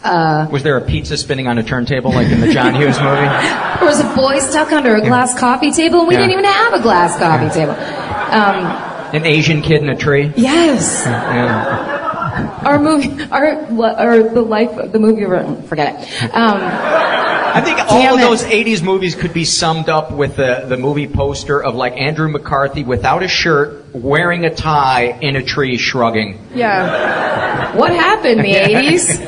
uh, Was there a pizza spinning on a turntable like in the John Hughes movie? (laughs) There was a boy stuck under a glass coffee table, and we Yeah. didn't even have a glass coffee table. Um, An Asian kid in a tree? yes, Yeah. our movie, our or the life, the movie. Forget it. Um, I think all of those 80s movies could be summed up with the, the movie poster of like Andrew McCarthy without a shirt, wearing a tie, in a tree, shrugging. yeah. What happened, the (laughs) eighties?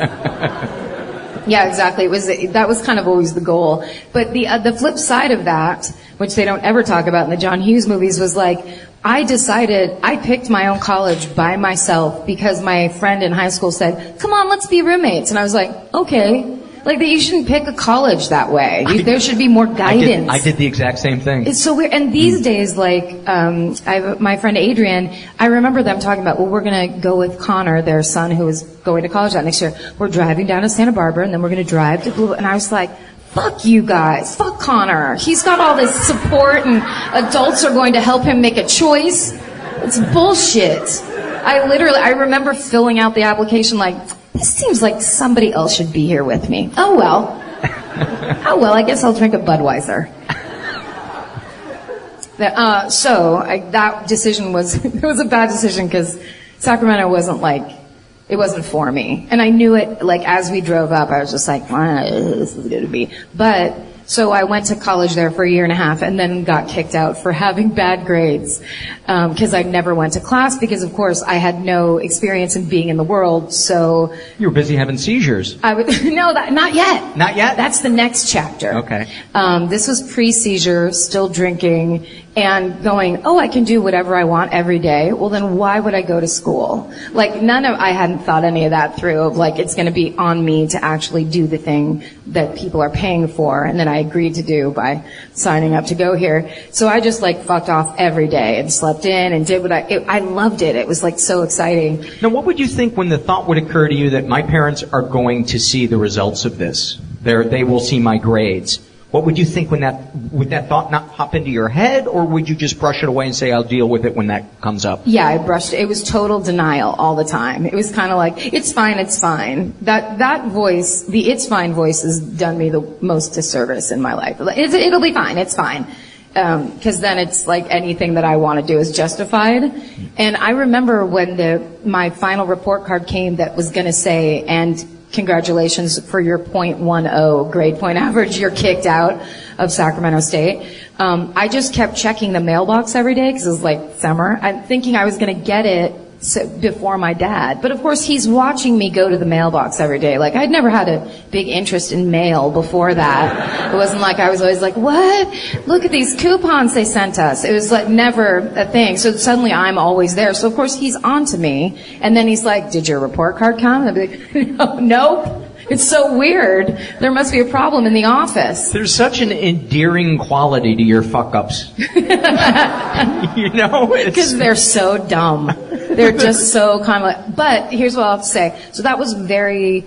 Yeah, exactly. It was that was kind of always the goal. But the uh, the flip side of that, which they don't ever talk about in the John Hughes movies, was like I decided I picked my own college by myself because my friend in high school said, "Come on, let's be roommates," and I was like, "Okay." Like that, you shouldn't pick a college that way. You, there should be more I guidance. did, I did the exact same thing. It's so weird. And these days, like, um, I, my friend Adrian, I remember them talking about, well, we're going to go with Connor, their son, who is going to college that next year. We're driving down to Santa Barbara, and then we're going to drive to Blue. And I was like, fuck you guys. Fuck Connor. He's got all this support, and adults are going to help him make a choice. It's bullshit. I literally, I remember filling out the application like, this seems like somebody else should be here with me. Oh well. oh well, I guess I'll drink a Budweiser. Uh, so I, that decision was (laughs) it was a bad decision because Sacramento wasn't like it wasn't for me, and I knew it. Like as we drove up, I was just like, "Ah, "This is going to be." But so I went to college there for a year and a half, and then got kicked out for having bad grades because I never went to class because, of course, I had no experience in being in the world. So You were busy having seizures. I would (laughs) no, that not yet. Not yet? That's the next chapter. Okay. Um, this was pre-seizure, still drinking, and going, oh, I can do whatever I want every day. Well, then why would I go to school? Like, none of, I hadn't thought any of that through of like, it's gonna be on me to actually do the thing that people are paying for, and that I agreed to do by signing up to go here. So I just like fucked off every day and slept in and did what I, it, I loved it. It was like so exciting. Now, what would you think when the thought would occur to you that my parents are going to see the results of this? They're, they will see my grades. What would you think when that would that thought not pop into your head, or would you just brush it away and say, "I'll deal with it when that comes up"? Yeah, I brushed. It was total denial all the time. It was kind of like, "It's fine, it's fine." That that voice, the "it's fine" voice, has done me the most disservice in my life. It's, it'll be fine. It's fine. Um, because then it's like anything that I want to do is justified. And I remember when the my final report card came that was going to say, "And congratulations for your .10 grade point average. You're kicked out of Sacramento State." Um, I just kept checking the mailbox every day because it was like summer. I'm thinking I was going to get it so, before my dad. But of course, he's watching me go to the mailbox every day. Like, I'd never had a big interest in mail before that. It wasn't like I was always like, what? Look at these coupons they sent us. It was like never a thing. So suddenly I'm always there. So of course, he's on to me. And then he's like, did your report card come? And I'd be like, (laughs) no, nope. It's so weird. There must be a problem in the office. There's such an endearing quality to your fuck ups. (laughs) (laughs) you know, Because they're so dumb. They're just so kind of like, but here's what I'll have to say. So that was very,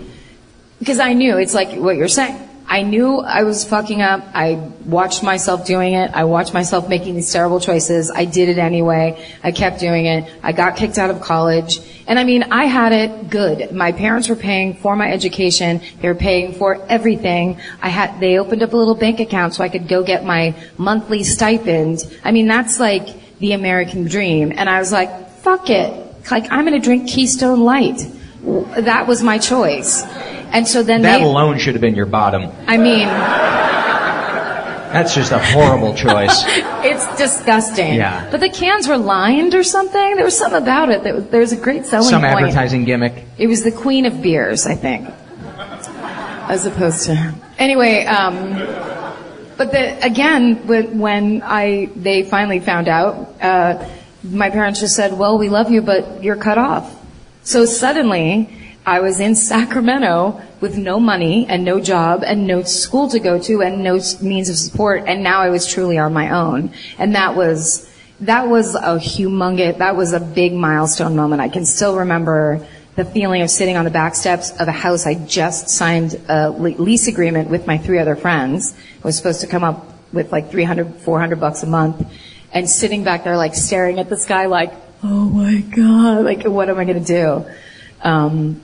because I knew, it's like what you're saying. I knew I was fucking up. I watched myself doing it. I watched myself making these terrible choices. I did it anyway. I kept doing it. I got kicked out of college. And I mean, I had it good. My parents were paying for my education. They were paying for everything. I had, they opened up a little bank account so I could go get my monthly stipend. I mean, that's like the American dream. And I was like, fuck it. Like, I'm gonna drink Keystone Light. That was my choice. And so then that they, alone should have been your bottom. I mean, That's just a horrible choice. (laughs) it's disgusting. Yeah. But the cans were lined or something. There was something about it that there was a great selling Some point. advertising gimmick. It was the queen of beers, I think, as opposed to. Anyway, um, but the, again, when, when I they finally found out, uh, my parents just said, "Well, we love you, but you're cut off." So suddenly, I was in Sacramento with no money and no job and no school to go to and no means of support, and now I was truly on my own, and that was that was a humongous, that was a big milestone moment. I can still remember the feeling of sitting on the back steps of a house I just signed a lease agreement with my three other friends. I was supposed to come up with like 300, 400 bucks a month and sitting back there like staring at the sky like, oh my God, like what am I going to do? Um,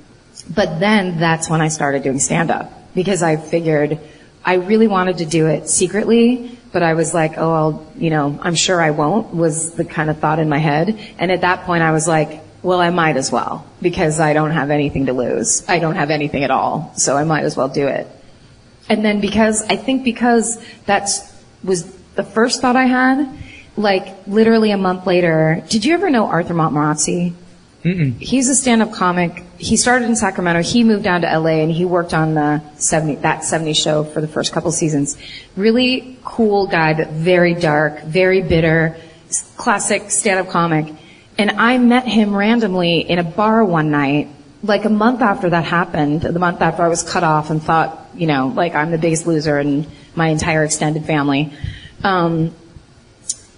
but then that's when I started doing stand up because I figured I really wanted to do it secretly, but I was like, oh, I'll, you know, I'm sure I won't was the kind of thought in my head. And at that point I was like, well, I might as well because I don't have anything to lose. I don't have anything at all. So I might as well do it. And then because, I think because that's, was the first thought I had, like literally a month later, did you ever know Arthur Montmorency? He's a stand-up comic. He started in Sacramento. He moved down to LA and he worked on the 70, that 70 show for the first couple seasons. Really cool guy, but very dark, very bitter, classic stand-up comic. And I met him randomly in a bar one night, like a month after that happened, the month after I was cut off and thought, you know, like I'm the biggest loser in my entire extended family. Um,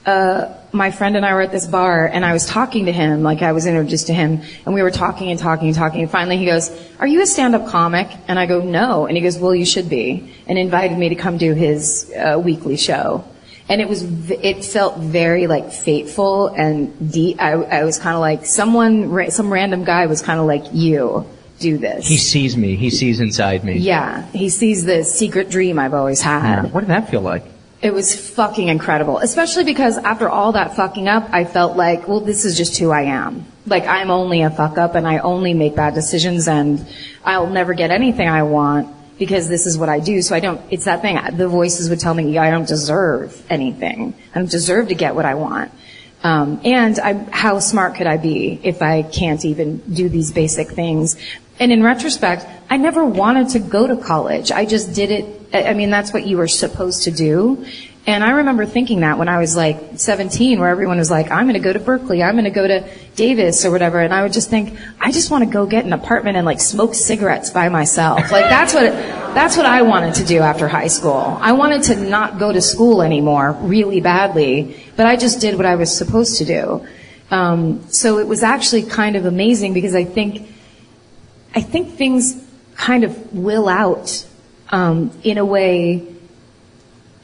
uh, my friend and I were at this bar and I was talking to him, like I was introduced to him, and we were talking and talking and talking, and finally he goes, are you a stand-up comic? And I go, no. And he goes, well, you should be, and invited me to come do his uh, weekly show. And it was, it felt very like fateful and deep. I, I was kind of like, someone, ra- some random guy was kind of like, you, do this. He sees me. He sees inside me. yeah, he sees the secret dream I've always had. Yeah. What did that feel like? It was fucking incredible, especially because after all that fucking up, I felt like, well, this is just who I am. Like I'm only a fuck up and I only make bad decisions and I'll never get anything I want because this is what I do. So I don't, it's that thing. The voices would tell me, I don't deserve anything. I don't deserve to get what I want. Um, and I, how smart could I be if I can't even do these basic things? And in retrospect, I never wanted to go to college. I just did it. I mean, that's what you were supposed to do. And I remember thinking that when I was like 17, where everyone was like, I'm going to go to Berkeley, I'm going to go to Davis or whatever. And I would just think, I just want to go get an apartment and like smoke cigarettes by myself. Like that's what, that's what I wanted to do after high school. I wanted to not go to school anymore really badly, but I just did what I was supposed to do. Um, so it was actually kind of amazing because I think, I think things kind of will out in a way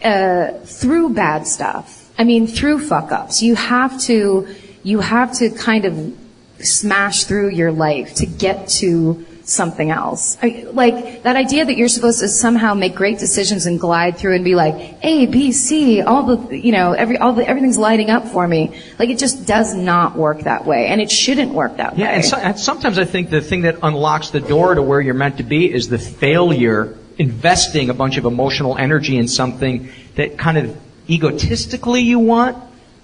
uh, through bad stuff. I mean, through fuck ups. You have to, you have to kind of smash through your life to get to something else. I, like that idea that you're supposed to somehow make great decisions and glide through and be like A, B, C, all the you know every all the everything's lighting up for me. Like it just does not work that way, and it shouldn't work that Yeah, way. and, so, and sometimes I think the thing that unlocks the door to where you're meant to be is the failure investing a bunch of emotional energy in something that kind of egotistically you want,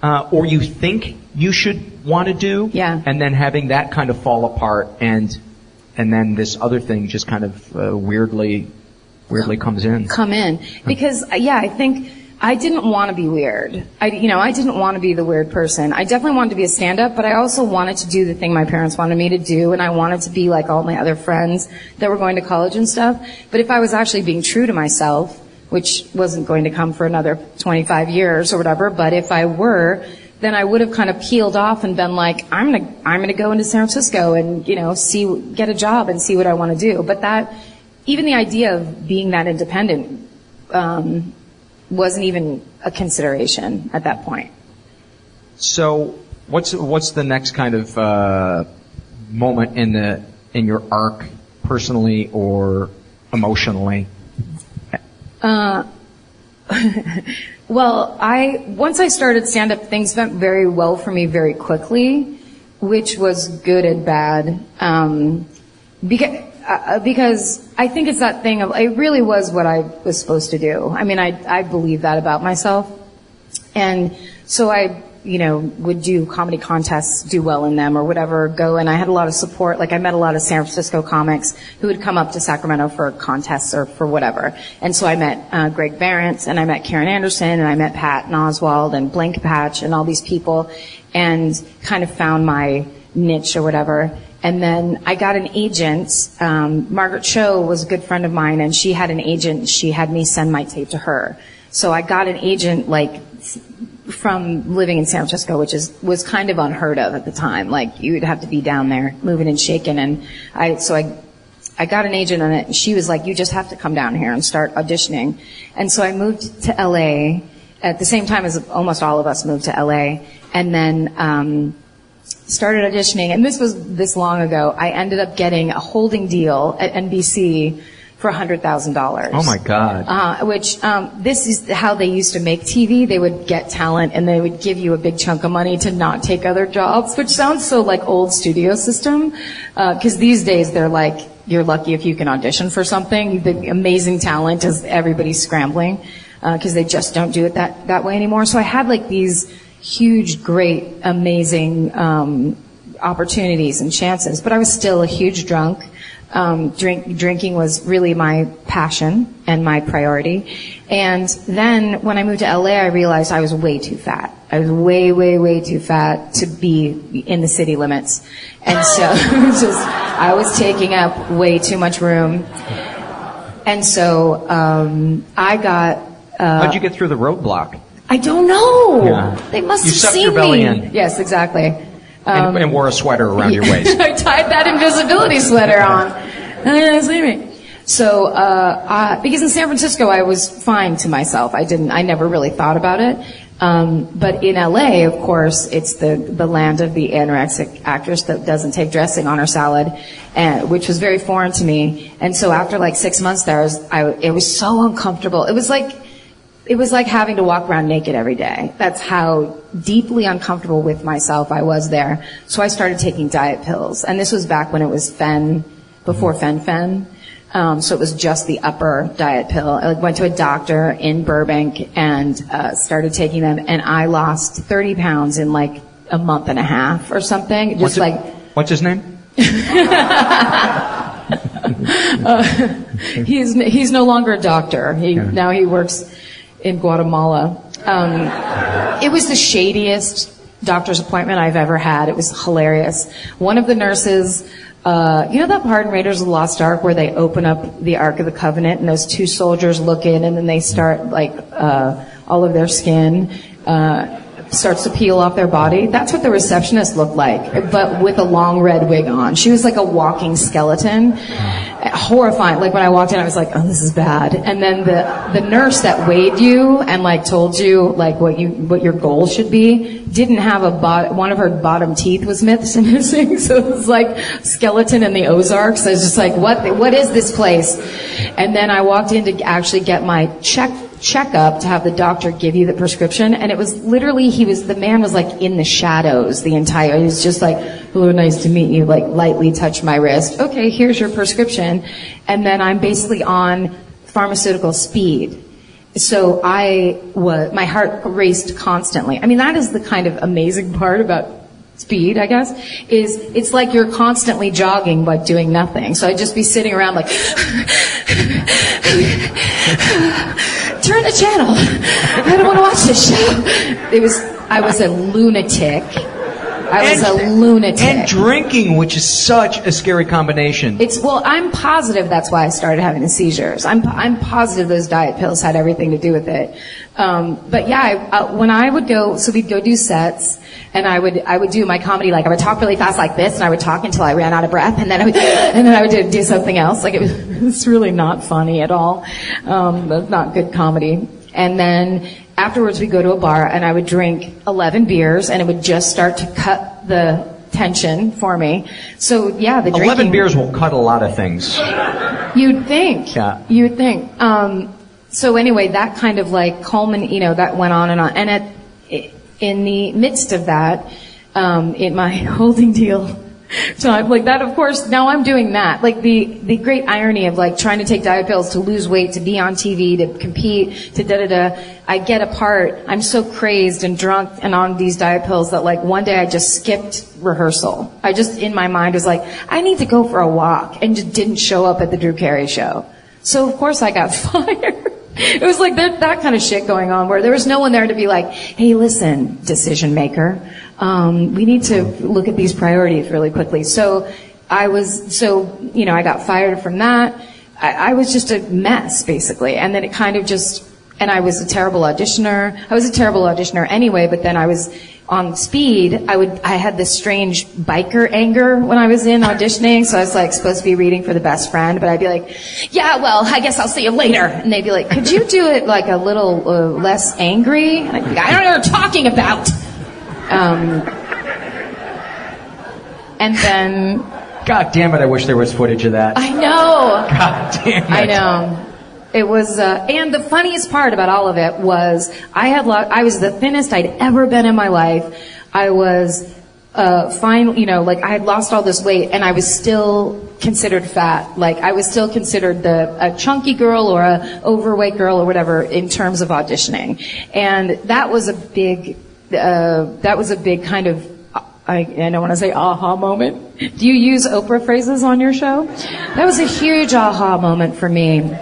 uh, or you think you should want to do. Yeah. And then having that kind of fall apart and, and then this other thing just kind of uh, weirdly, weirdly comes in. come in because yeah, I think I didn't want to be weird. I you know I didn't want to be the weird person. I definitely wanted to be a stand-up, but I also wanted to do the thing my parents wanted me to do, and I wanted to be like all my other friends that were going to college and stuff. But if I was actually being true to myself, which wasn't going to come for another 25 years or whatever, but if I were, then I would have kind of peeled off and been like, I'm gonna, I'm gonna go into San Francisco and, you know, see, get a job and see what I want to do. But that, even the idea of being that independent, um, wasn't even a consideration at that point. So, what's what's the next kind of uh, moment in the in your arc, personally or emotionally? Uh, (laughs) well, I once I started stand up, things went very well for me very quickly, which was good and bad. Um, because uh, because I think it's that thing of it really was what I was supposed to do. I mean, I I believe that about myself, and so I you know would do comedy contests, do well in them or whatever. Go and I had a lot of support. Like I met a lot of San Francisco comics who would come up to Sacramento for contests or for whatever. And so I met uh, Greg Behrendt and I met Karen Anderson and I met Patton Oswalt and Blaine Capatch and all these people, and kind of found my niche or whatever. And then I got an agent. Um, Margaret Cho was a good friend of mine, and she had an agent. She had me send my tape to her. So I got an agent like from living in San Francisco, which is was kind of unheard of at the time. Like you would have to be down there, moving and shaking. And I so I I got an agent on it, and she was like, "You just have to come down here and start auditioning." And so I moved to LA at the same time as almost all of us moved to LA, and then. Um, started auditioning, and this was this long ago. I ended up getting a holding deal at NBC for $100,000. Oh my God. Uh, which, um, this is how they used to make TV. They would get talent and they would give you a big chunk of money to not take other jobs, which sounds so like old studio system. Uh, cause these days they're like, you're lucky if you can audition for something. The amazing talent is everybody's scrambling, uh, cause they just don't do it that, that way anymore. So I had like these huge, great, amazing, um, opportunities and chances, but I was still a huge drunk. Um, drink, drinking was really my passion and my priority. And then when I moved to LA, I realized I was way too fat. I was way, way, way too fat to be in the city limits. And so (laughs) just, I was taking up way too much room. And so, um, I got, uh, How'd you get through the roadblock? I don't know. Yeah. They must You have sucked seen your belly me. in. Yes, exactly. and, and wore a sweater around your waist. (laughs) I tied that invisibility sweater on. And (laughs) they didn't see me. So, uh, uh, because in San Francisco I was fine to myself. I didn't, I never really thought about it. Um, but in LA, of course, it's the, the land of the anorexic actress that doesn't take dressing on her salad, and, which was very foreign to me. And so after like six months there, I was, I, it was so uncomfortable. It was like, it was like having to walk around naked every day. That's how deeply uncomfortable with myself I was there. So I started taking diet pills. And this was back when it was Fen, before Fen-Phen. Um, so it was just the upper diet pill. I went to a doctor in Burbank and uh, started taking them, and I lost 30 pounds in like a month and a half or something. What's Just it- like What's his name? (laughs) uh, he's he's no longer a doctor. He now he works in Guatemala. Um, it was the shadiest doctor's appointment I've ever had. It was hilarious. One of the nurses. Uh, you know that part in Raiders of the Lost Ark where they open up the Ark of the Covenant and those two soldiers look in and then they start like uh, all of their skin uh, starts to peel off their body. That's what the receptionist looked like, but with a long red wig on. She was like a walking skeleton. Horrifying. Like when I walked in, I was like, oh, this is bad. And then the, the nurse that weighed you and like told you like what you, what your goal should be didn't have a bot, one of her bottom teeth was missing. (laughs) So it was like skeleton in the Ozarks. I was just like, what, what is this place? And then I walked in to actually get my check checkup to have the doctor give you the prescription. And it was literally he was the man was like in the shadows the entire he was just like hello nice to meet you like lightly touch my wrist. Okay here's your prescription. And then i'm basically on pharmaceutical speed. So i was my heart raced constantly. I mean that is the kind of amazing (laughs) part about speed, I guess, is it's like you're constantly jogging but doing nothing. So I'd just be sitting around like, (laughs) (laughs) turn the channel. I don't want to watch this show. It was, I was a lunatic. I was a lunatic. And drinking, which is such a scary combination. It's well, I'm positive that's why I started having the seizures. I'm I'm positive those diet pills had everything to do with it. Um, but yeah, I, uh, when I would go, so we'd go do sets, and I would I would do my comedy like I would talk really fast like this, and I would talk until I ran out of breath, and then I would (laughs) and then I would do, do something else. Like it was (laughs) it's really not funny at all. Um, not good comedy. And then afterwards we'd go to a bar and I would drink 11 beers and it would just start to cut the tension for me. So yeah, the drinking. 11 beers will cut a lot of things. You'd think. Yeah. You'd think. Um, so anyway, that kind of like culmin, you know, that went on and on. And at, in the midst of that, um, in my (laughs) holding deal time, like that, of course, now I'm doing that. Like the, the great irony of like trying to take diet pills to lose weight, to be on TV, to compete, to da da da. I get apart. I'm so crazed and drunk and on these diet pills that like one day I just skipped rehearsal. I just in my mind was like, I need to go for a walk and just didn't show up at the Drew Carey show. So of course I got (laughs) fired. It was like that, that kind of shit going on where there was no one there to be like, hey, listen, decision maker, um, we need to look at these priorities really quickly. So I was, so, you know, I got fired from that. I, I was just a mess, basically. And then it kind of just, and I was a terrible auditioner. I was a terrible auditioner anyway, but then I was on speed. I would, I had this strange biker anger when I was in auditioning. So I was like supposed to be reading for the best friend, but I'd be like, yeah, well, I guess I'll see you later. And they'd be like, could you do it like a little uh, less angry? And I'd be like, I don't know what you're talking about. Um, and then, God damn it, I wish there was footage of that. I know. God damn it. I know. It was, uh, and the funniest part about all of it was I had, lo- I was the thinnest I'd ever been in my life. I was, uh, fine, you know, like I had lost all this weight and I was still considered fat. Like I was still considered the, a chunky girl or a overweight girl or whatever in terms of auditioning. And that was a big, uh, that was a big kind of I, I don't want to say aha moment. Do you use Oprah phrases on your show? That was a huge aha moment for me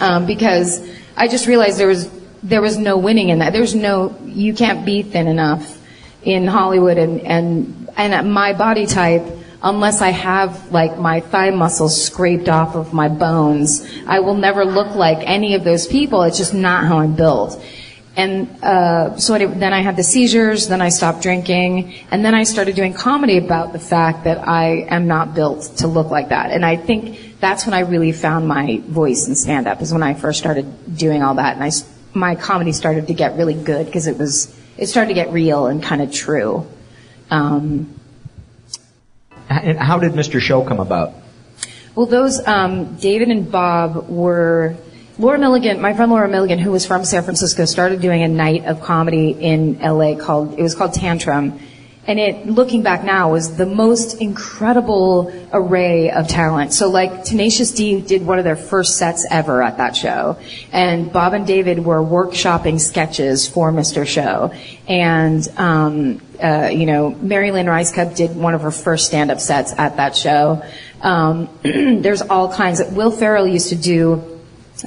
um, because I just realized there was there was no winning in that. There's no you can't be thin enough in Hollywood and and and my body type. Unless I have like my thigh muscles scraped off of my bones, I will never look like any of those people. It's just not how I'm built. And uh, so it, then I had the seizures, then I stopped drinking, and then I started doing comedy about the fact that I am not built to look like that. And I think that's when I really found my voice in stand up, is when I first started doing all that. And I, my comedy started to get really good because it was, it started to get real and kind of true. Um, and how did Mr. Show come about? Well, those, um, David and Bob were, Laura Milligan, my friend Laura Milligan, who was from San Francisco, started doing a night of comedy in LA called, it was called Tantrum. And it, looking back now, was the most incredible array of talent. So like Tenacious D did one of their first sets ever at that show. And Bob and David were workshopping sketches for Mr. Show. And, um, uh, you know, Mary Lynn Rajskub did one of her first stand-up sets at that show. Um, (clears throat) there's all kinds of, Will Ferrell used to do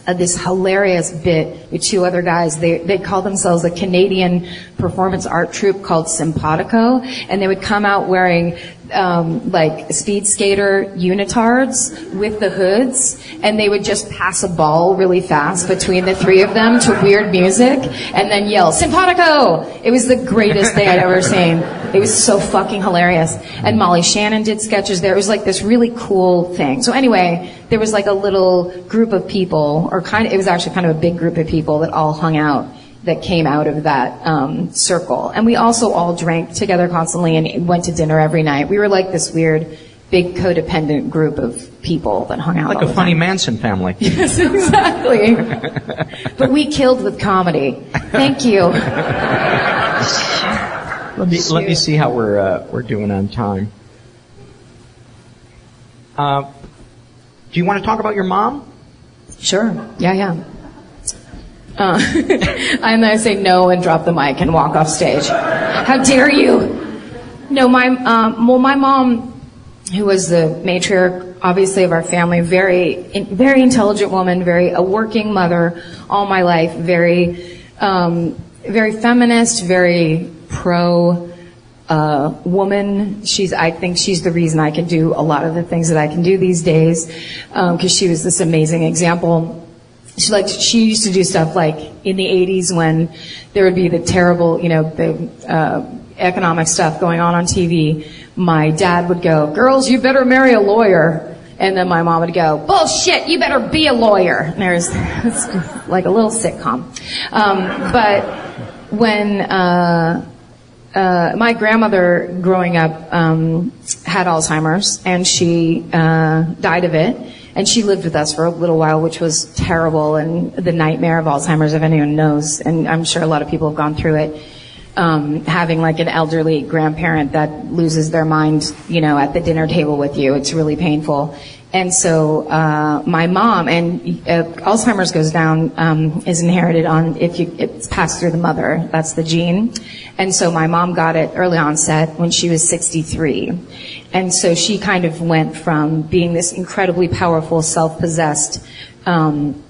uh, this hilarious bit with two other guys. They they called themselves a Canadian performance art troupe called Simpatico, and they would come out wearing um, like speed skater unitards with the hoods, and they would just pass a ball really fast between the three of them to weird music, and then yell Simpatico. It was the greatest thing I'd ever seen. It was so fucking hilarious. And Molly Shannon did sketches there. It was like this really cool thing. So anyway, there was like a little group of people, or kind of, it was actually kind of a big group of people that all hung out that came out of that um, circle. And we also all drank together constantly and went to dinner every night. We were like this weird, big codependent group of people that hung out. Like all a the funny time. Manson family. (laughs) Yes, exactly. but we killed with comedy. Thank you. Let me let me see how we're uh, we're doing on time. Uh, do you want to talk about your mom? Sure. Yeah, yeah. Uh, and then I say no and drop the mic and walk off stage. How dare you? No, my um, well, my mom, who was the matriarch, obviously of our family, very, very intelligent woman, very a working mother all my life, very, um, very feminist, very pro uh, woman. She's, I think she's the reason I can do a lot of the things that I can do these days, because she was this amazing example she like she used to do stuff like in the 80s when there would be the terrible you know the uh, economic stuff going on on tv my dad would go girls you better marry a lawyer. And then my mom would go bullshit you better be a lawyer. And there's (laughs) like a little sitcom. Um, but when uh, uh, my grandmother growing up um, had alzheimer's and she uh, died of it and she lived with us for a little while, which was terrible and the nightmare of Alzheimer's, if anyone knows. And I'm sure a lot of people have gone through it. Um, having like an elderly grandparent that loses their mind, you know, at the dinner table with you, it's really painful. And so, uh, my mom and uh, Alzheimer's goes down, um, is inherited on if you it's passed through the mother. That's the gene. And so my mom got it early onset when she was 63. And so she kind of went from being this incredibly powerful, self-possessed, um,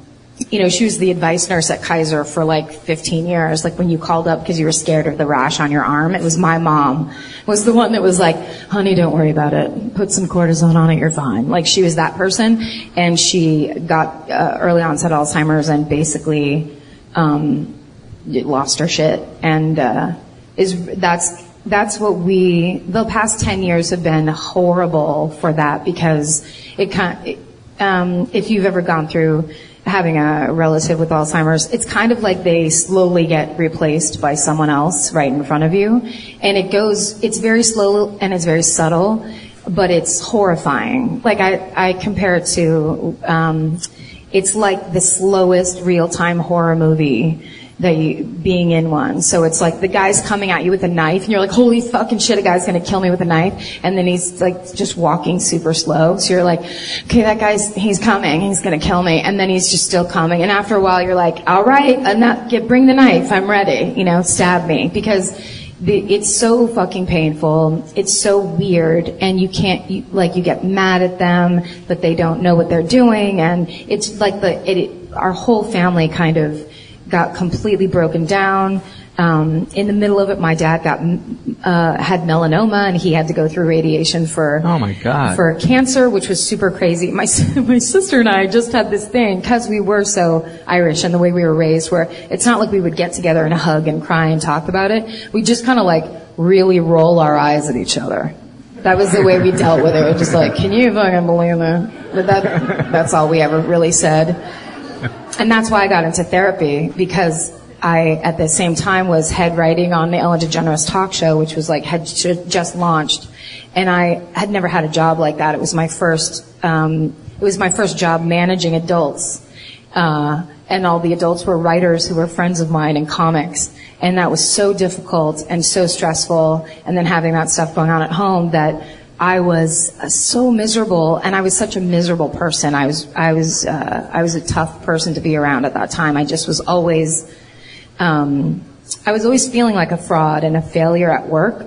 you know, she was the advice nurse at Kaiser for like 15 years. Like when you called up because you were scared of the rash on your arm, it was my mom was the one that was like, honey, don't worry about it. Put some cortisone on it, you're fine. Like she was that person and she got uh, early onset Alzheimer's and basically, um, lost her shit. And, uh, is, that's, that's what we, the past 10 years have been horrible for that because it kind, um, if you've ever gone through having a relative with Alzheimer's, it's kind of like they slowly get replaced by someone else right in front of you. And it goes, it's very slow and it's very subtle, but it's horrifying. Like I, I compare it to, um, it's like the slowest real-time horror movie you, being in one. So it's like the guy's coming at you with a knife and you're like, holy fucking shit, a guy's gonna kill me with a knife. And then he's like just walking super slow. So you're like, okay, that guy's, he's coming, he's gonna kill me. And then he's just still coming. And after a while you're like, alright, enough, get, bring the knife, I'm ready, you know, stab me. Because the, it's so fucking painful. It's so weird, and you can't you, like you get mad at them, but they don't know what they're doing, and it's like the it, it, our whole family kind of got completely broken down. Um, in the middle of it, my dad got uh, had melanoma, and he had to go through radiation for Oh my god. for cancer, which was super crazy. My (laughs) my sister and I just had this thing because we were so Irish and the way we were raised, where it's not like we would get together and hug and cry and talk about it. We just kind of like really roll our eyes at each other. That was the way we dealt with it. We're just like, can you fucking believe that? But that that's all we ever really said. And that's why I got into therapy because I, at the same time, was head writing on the Ellen DeGeneres talk show, which was like, had just launched. And I had never had a job like that. It was my first, um, it was my first job managing adults. Uh, and all the adults were writers who were friends of mine in comics. And that was so difficult and so stressful. And then having that stuff going on at home that I was uh, so miserable, and I was such a miserable person. I was, I was, uh, I was a tough person to be around at that time. I just was always, um, I was always feeling like a fraud and a failure at work.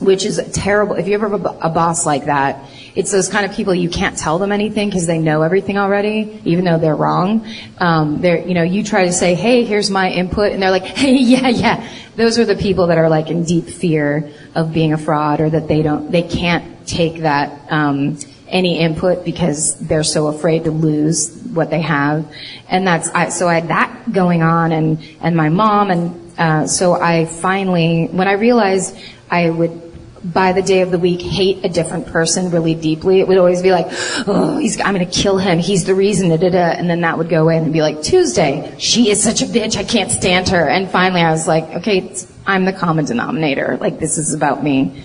which is terrible. If you ever have a, a boss like that, it's those kind of people you can't tell them anything because they know everything already, even though they're wrong. Um, they're, you know, you try to say, "Hey, here's my input," and they're like, (laughs) "Hey, yeah, yeah." Those are the people that are like in deep fear of being a fraud, or that they don't, they can't take that um, any input because they're so afraid to lose what they have, and that's I, so I had that going on, and and my mom, and uh, so I finally, when I realized I would by the day of the week hate a different person really deeply. It would always be like, oh, he's, I'm going to kill him. He's the reason, da, da, da. And then that would go away and be like, Tuesday, she is such a bitch. I can't stand her. And finally I was like, okay, I'm the common denominator. Like this is about me.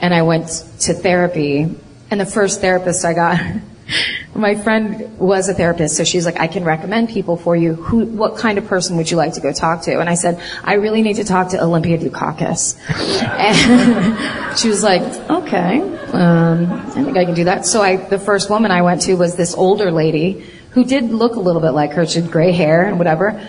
And I went to therapy and the first therapist I got, (laughs) my friend was a therapist, so she's like, I can recommend people for you. Who, what kind of person would you like to go talk to? And I said, I really need to talk to Olympia Dukakis. (laughs) And she was like, okay, um, I think I can do that. So I, the first woman I went to was this older lady who did look a little bit like her. She had gray hair and whatever.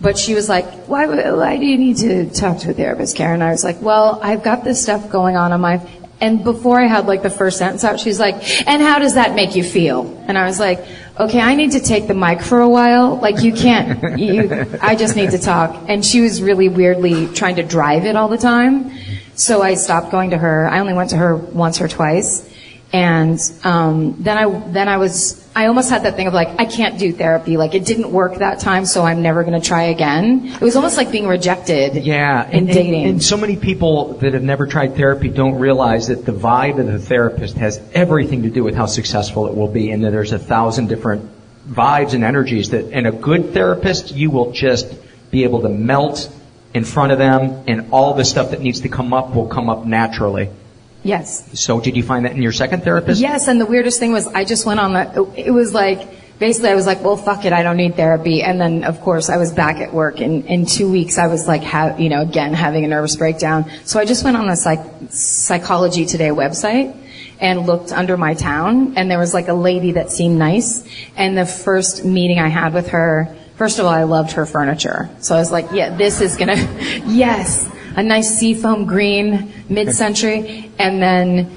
But she was like, why, why do you need to talk to a therapist, Karen? I was like, well, I've got this stuff going on on my, and before I had like the first sentence out, she's like, and how does that make you feel? And I was like, okay, I need to take the mic for a while. Like you can't, you, I just need to talk. And she was really weirdly trying to drive it all the time. So I stopped going to her. I only went to her once or twice. And um, then I then I was I almost had that thing of like I can't do therapy like it didn't work that time so I'm never going to try again. It was almost like being rejected. Yeah, in and, dating. And, and so many people that have never tried therapy don't realize that the vibe of the therapist has everything to do with how successful it will be, and that there's a thousand different vibes and energies that. And a good therapist, you will just be able to melt in front of them, and all the stuff that needs to come up will come up naturally. Yes. So did you find that in your second therapist? Yes, and the weirdest thing was I just went on the, it was like, basically I was like, well, fuck it, I don't need therapy. And then, of course, I was back at work. In, in two weeks, I was like, ha- you know, again, having a nervous breakdown. So I just went on the psych- Psychology Today website and looked under my town, and there was like a lady that seemed nice. And the first meeting I had with her, first of all, I loved her furniture. So I was like, yeah, this is gonna, (laughs) yes a nice seafoam green mid-century. And then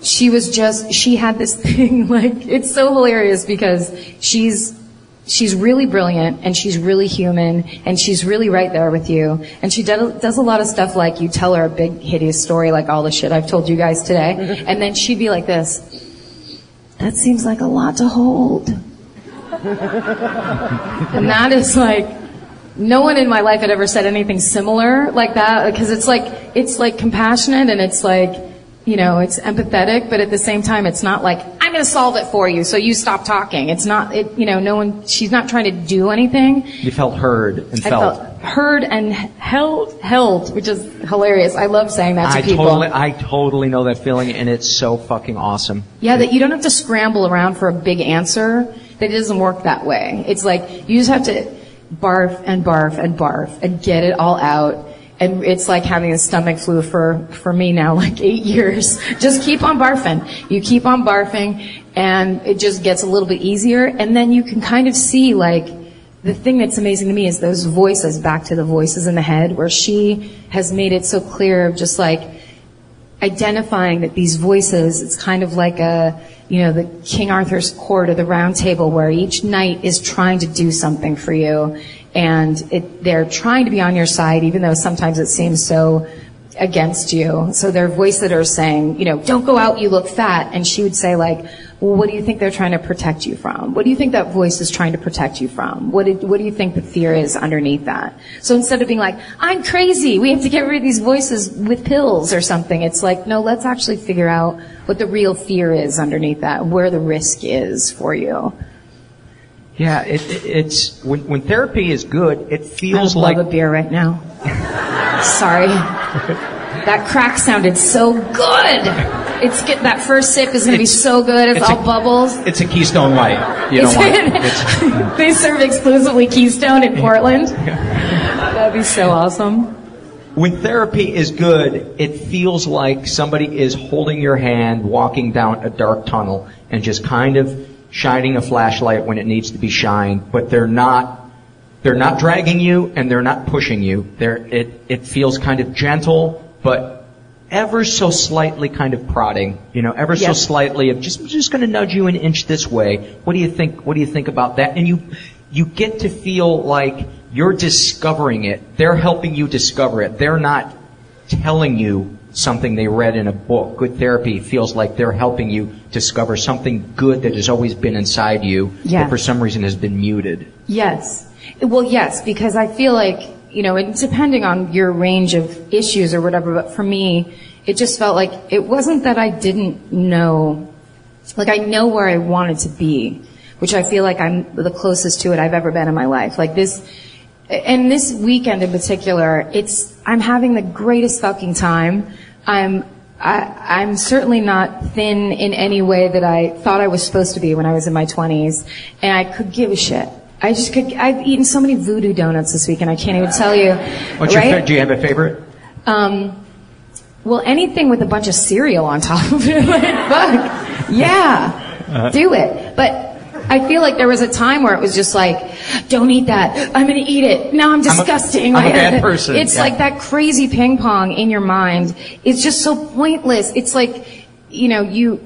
she was just she had this (laughs) thing like it's so hilarious because she's she's really brilliant and she's really human and she's really right there with you. And she does, does a lot of stuff like you tell her a big hideous story like all the shit I've told you guys today. (laughs) And then she'd be like this that seems like a lot to hold. (laughs) And that is like no one in my life had ever said anything similar like that because it's like it's like compassionate and it's like you know it's empathetic but at the same time it's not like i'm going to solve it for you so you stop talking it's not it you know no one she's not trying to do anything You felt heard and i felt. felt heard and held held which is hilarious i love saying that to I people totally, I totally know that feeling, and it's so fucking awesome. Yeah, that you don't have to scramble around for a big answer. That it doesn't work that way. It's like you just have to barf and barf and barf and get it all out. And it's like having a stomach flu for, for me now, (laughs) like eight years. Just keep on barfing. You keep on barfing and it just gets a little bit easier. And then you can kind of see like, the thing that's amazing to me is those voices, back to the voices in the head, where she has made it so clear of just like, identifying that these voices, it's kind of like a, you know, the King Arthur's court or the round table where each knight is trying to do something for you and it, they're trying to be on your side even though sometimes it seems so against you. So they're voices that are saying, you know, don't go out, you look fat. And she would say like, well, what do you think they're trying to protect you from? What do you think that voice is trying to protect you from? What, did, what do you think the fear is underneath that? So instead of being like, I'm crazy, we have to get rid of these voices with pills or something, it's like, no, let's actually figure out what the real fear is underneath that, where the risk is for you. Yeah, it, it, it's when, when therapy is good, it feels would like love a beer right now. (laughs) Sorry. (laughs) That crack sounded so good. It's get, that first sip is going to be so good. It's, it's all a- bubbles. it's a Keystone Light. You don't want it? (laughs) They serve exclusively Keystone in Portland. (laughs) That'd be so awesome. when therapy is good, it feels like somebody is holding your hand, walking down a dark tunnel, and just kind of shining a flashlight when it needs to be shined. But they're not. They're not dragging you, and they're not pushing you. They're, it it feels kind of gentle, but ever so slightly kind of prodding, you know, ever so slightly of just, just going to nudge you an inch this way. What do you think? What do you think about that? And you, you get to feel like you're discovering it. They're helping you discover it. They're not telling you something they read in a book. Good therapy feels like they're helping you discover something good that has always been inside you, Yeah. but for some reason has been muted. Yes. Well, yes, because I feel like, you know, and depending on your range of issues or whatever, but for me, it just felt like it wasn't that I didn't know, like I know where I wanted to be, which I feel like I'm the closest to it I've ever been in my life. Like this, and this weekend in particular, it's, I'm having the greatest fucking time. I'm, I, I'm certainly not thin in any way that I thought I was supposed to be when I was in my 20s, and I could give a shit. I just could, I've eaten so many voodoo donuts this week and I can't even tell you. What's your, right? fa- do you have a favorite? Um, well, anything with a bunch of cereal on top of it, (laughs) like, fuck, yeah, Uh-huh. do it. But I feel like there was a time where it was just like, don't eat that. I'm gonna eat it. Now I'm disgusting. I'm a bad person. It's Yeah. like that crazy ping pong in your mind. It's just so pointless. It's like, you know, you,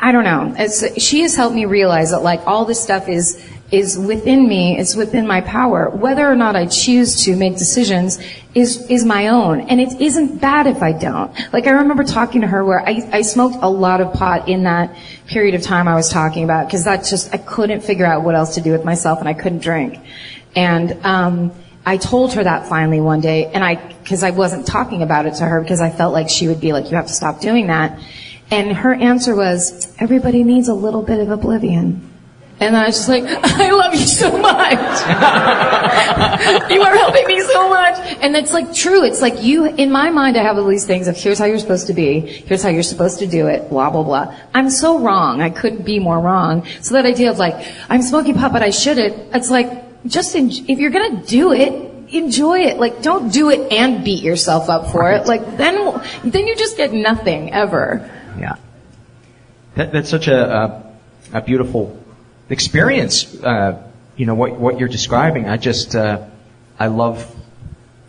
I don't know. It's, she has helped me realize that like all this stuff is, is within me, it's within my power. Whether or not I choose to make decisions is, is my own. And it isn't bad if I don't. Like I remember talking to her where I, I smoked a lot of pot in that period of time I was talking about because that just, I couldn't figure out what else to do with myself and I couldn't drink. And, um, I told her that finally one day, and I, because I wasn't talking about it to her because I felt like she would be like, "You have to stop doing that." And her answer was, "Everybody needs a little bit of oblivion." And I was just like, (laughs) "I love you so much. (laughs) you are helping me so much." And it's like true. It's like you, in my mind, I have all these things of here's how you're supposed to be, here's how you're supposed to do it, blah blah blah. I'm so wrong. I couldn't be more wrong. So that idea of like, I'm smoking pot, but I shouldn't. It's like just en- if you're gonna do it, enjoy it. Like, don't do it and beat yourself up for it. Like, then, then you just get nothing ever. Yeah. That, that's such a, a, a beautiful experience. Uh, you know what what you're describing. I just uh, I love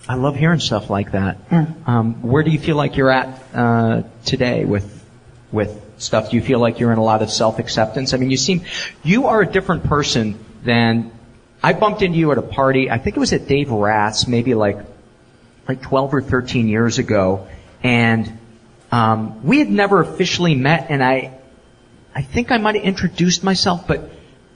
I love hearing stuff like that. Um, where do you feel like you're at uh, today with with stuff? Do you feel like you're in a lot of self acceptance? I mean, you seem you are a different person than I bumped into you at a party. I think it was at Dave Rath's, maybe like like 12 or 13 years ago, and um, we had never officially met, and I I think I might have introduced myself, but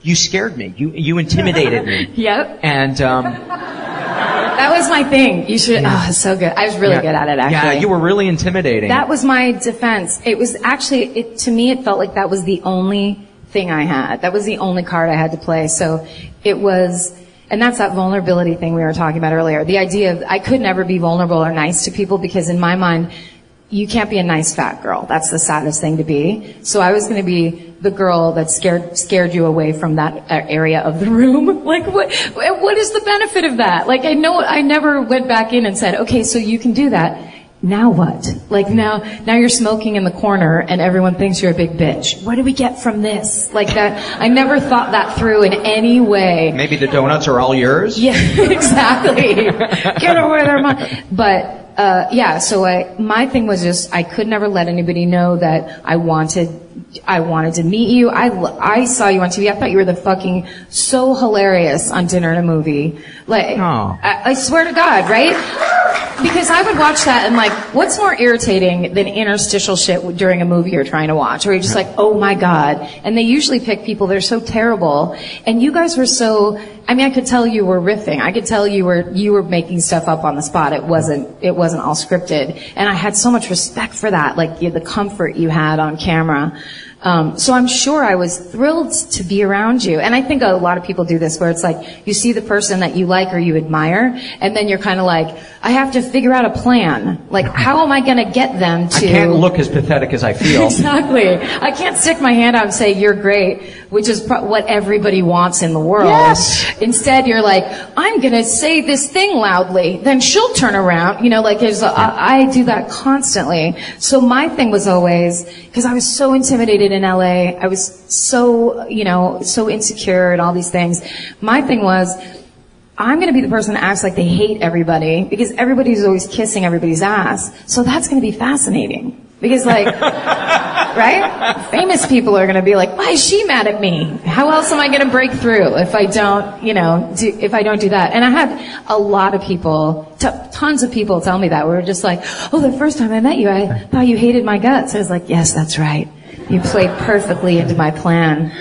you scared me. You you intimidated me. (laughs) Yep. And um, That was my thing. You should, oh, it's so good. I was really yeah, good at it, actually. Yeah, you were really intimidating. That was my defense. It was actually, it, to me, it felt like that was the only thing I had. That was the only card I had to play. So it was, and that's that vulnerability thing we were talking about earlier. The idea of I could never be vulnerable or nice to people because in my mind, you can't be a nice fat girl. That's the saddest thing to be. So I was going to be the girl that scared scared you away from that area of the room. (laughs) Like what what is the benefit of that? Like I know I never went back in and said, "Okay, so you can do that." Now what? Like now now you're smoking in the corner and everyone thinks you're a big bitch. What do we get from this? Like that I never thought that through in any way. Maybe the donuts are all yours. Yeah, (laughs) exactly. Get over there, mom. But uh, yeah, so I, my thing was just I could never let anybody know that I wanted. I wanted to meet you. I, I saw you on TV. I thought you were the fucking so hilarious on Dinner and a Movie. Like, oh. I, I swear to God, right? Because I would watch that and like, what's more irritating than interstitial shit during a movie you're trying to watch, where you're just like, oh my god. And they usually pick people that are so terrible. And you guys were so. I mean, I could tell you were riffing. I could tell you were you were making stuff up on the spot. It wasn't it wasn't all scripted. And I had so much respect for that, like the comfort you had on camera. Um, so I'm sure I was thrilled to be around you. And I think a lot of people do this where it's like you see the person that you like or you admire, and then you're kind of like, I have to figure out a plan. Like, how am I going to get them to? I can't look as pathetic as I feel. (laughs) Exactly. I can't stick my hand out and say you're great, which is pro- what everybody wants in the world. Yes. Instead, you're like, I'm gonna say this thing loudly, then she'll turn around. You know, like there's a, I, I do that constantly. So my thing was always because I was so intimidated in LA. I was so you know so insecure and all these things. My thing was I'm going to be the person that acts like they hate everybody because everybody's always kissing everybody's ass. So that's going to be fascinating. Because like, (laughs) right? Famous people are going to be like, why is she mad at me? How else am I going to break through if I don't, you know, do, if I don't do that? And I had a lot of people, t- tons of people tell me that. We were just like, oh, the first time I met you, I thought you hated my guts. I was like, yes, that's right. You played perfectly into my plan.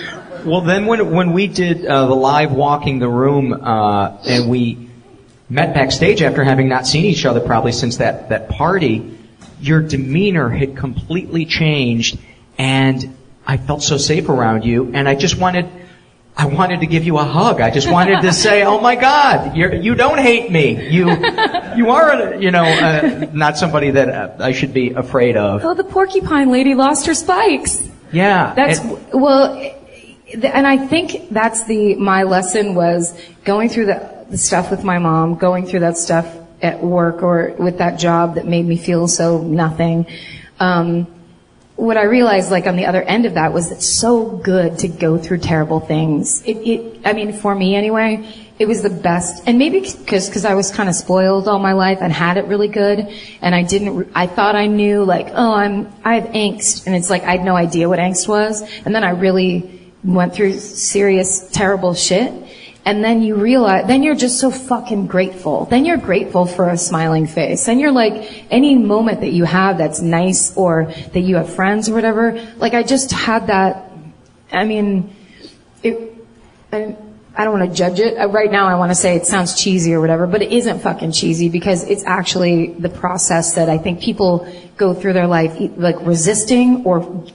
Well, then when when we did uh, the live walking the room, uh, and we met backstage after having not seen each other probably since that that party, your demeanor had completely changed, and I felt so safe around you, and I just wanted. I wanted to give you a hug. I just wanted to say, "Oh my God, you're, you don't hate me. You, you are, you know, uh, not somebody that uh, I should be afraid of." Oh, the porcupine lady lost her spikes. Yeah, That's well, and I think that's the my lesson was going through the, the stuff with my mom, going through that stuff at work or with that job that made me feel so nothing. Um, what I realized, like on the other end of that, was it's so good to go through terrible things. It, it I mean, for me anyway, it was the best. And maybe because because I was kind of spoiled all my life and had it really good, and I didn't. I thought I knew, like, oh, I'm I have angst, and it's like I had no idea what angst was, and then I really went through serious, terrible shit. And then you realize, then you're just so fucking grateful. Then you're grateful for a smiling face. Then you're like, any moment that you have that's nice or that you have friends or whatever, like I just had that, I mean, it, I, I don't want to judge it. Uh, Right now I want to say it sounds cheesy or whatever, but it isn't fucking cheesy because it's actually the process that I think people go through their life like resisting or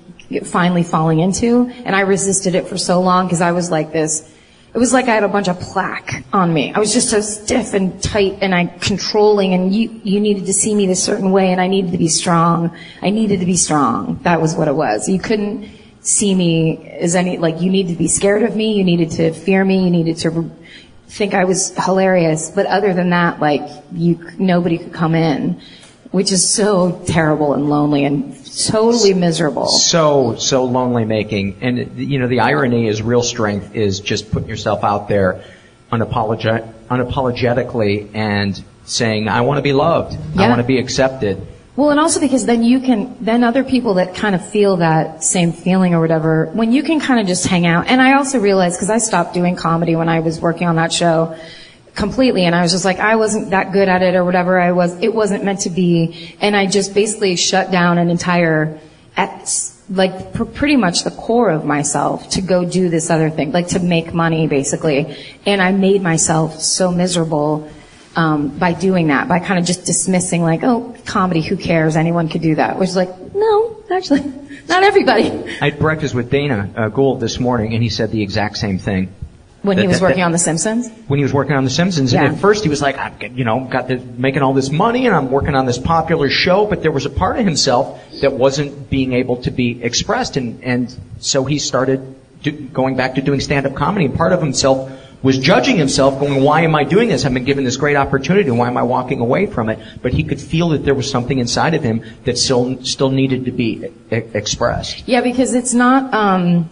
finally falling into. And I resisted it for so long because I was like this. It was like I had a bunch of plaque on me. I was just so stiff and tight and I controlling and you, you needed to see me this certain way and I needed to be strong. I needed to be strong. That was what it was. You couldn't see me as any, like you needed to be scared of me. You needed to fear me. You needed to think I was hilarious. But other than that, like you, nobody could come in, which is so terrible and lonely and totally miserable. so so lonely making and you know the irony is real strength is just putting yourself out there unapologetic, unapologetically and saying i want to be loved i want to be accepted Well, and also because then you can, then other people that kind of feel that same feeling or whatever, when you can kind of just hang out. And I also realized, because I stopped doing comedy when I was working on that show completely, and I was just like, I wasn't that good at it or whatever I was, it wasn't meant to be. And I just basically shut down an entire, at, like pr- pretty much the core of myself to go do this other thing, like to make money basically. And I made myself so miserable um, by doing that, by kind of just dismissing like, oh, comedy, who cares? Anyone could do that. Which is like, no, actually, (laughs) not everybody. i had breakfast with dana uh, gould this morning and he said the exact same thing When he was that- working that- on The Simpsons. when he was working on The Simpsons. Yeah. And at first he was like, I've you know, got this, making all this money and I'm working on this popular show, but there was a part of himself that wasn't being able to be expressed and, and so he started do, going back to doing stand-up comedy and part of himself was judging himself going, why am I doing this? I've been given this great opportunity. Why am I walking away from it? But he could feel that there was something inside of him that still, still needed to be e- expressed. Yeah, because it's not, um,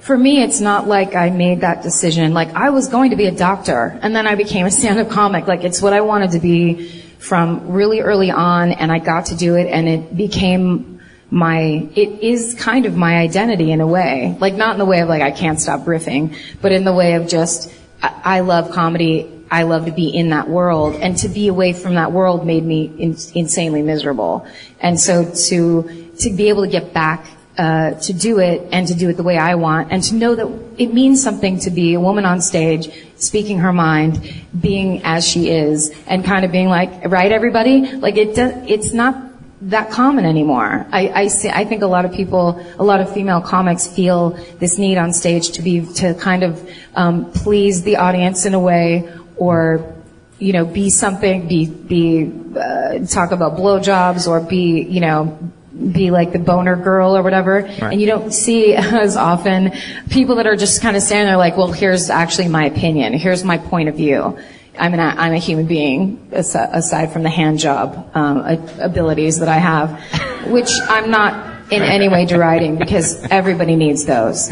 for me, it's not like I made that decision. Like I was going to be a doctor and then I became a stand-up comic. Like it's what I wanted to be from really early on and I got to do it and it became my, it is kind of my identity in a way. Like not in the way of like I can't stop riffing, but in the way of just, I, I love comedy. I love to be in that world and to be away from that world made me in, insanely miserable. And so to, to be able to get back uh, to do it and to do it the way I want and to know that it means something to be a woman on stage speaking her mind, being as she is and kind of being like, right everybody? Like it does, it's not that common anymore. I, I see, I think a lot of people, a lot of female comics feel this need on stage to be, to kind of, um, please the audience in a way or you know, be something, be, be, uh, talk about blowjobs or be, you know, be like the boner girl or whatever. Right. And you don't see (laughs) as often people that are just kind of standing there like, well, here's actually my opinion. Here's my point of view. I'm an, I'm a human being aside from the hand job, um, abilities that I have, (laughs) which I'm not in any way deriding because (laughs) everybody needs those.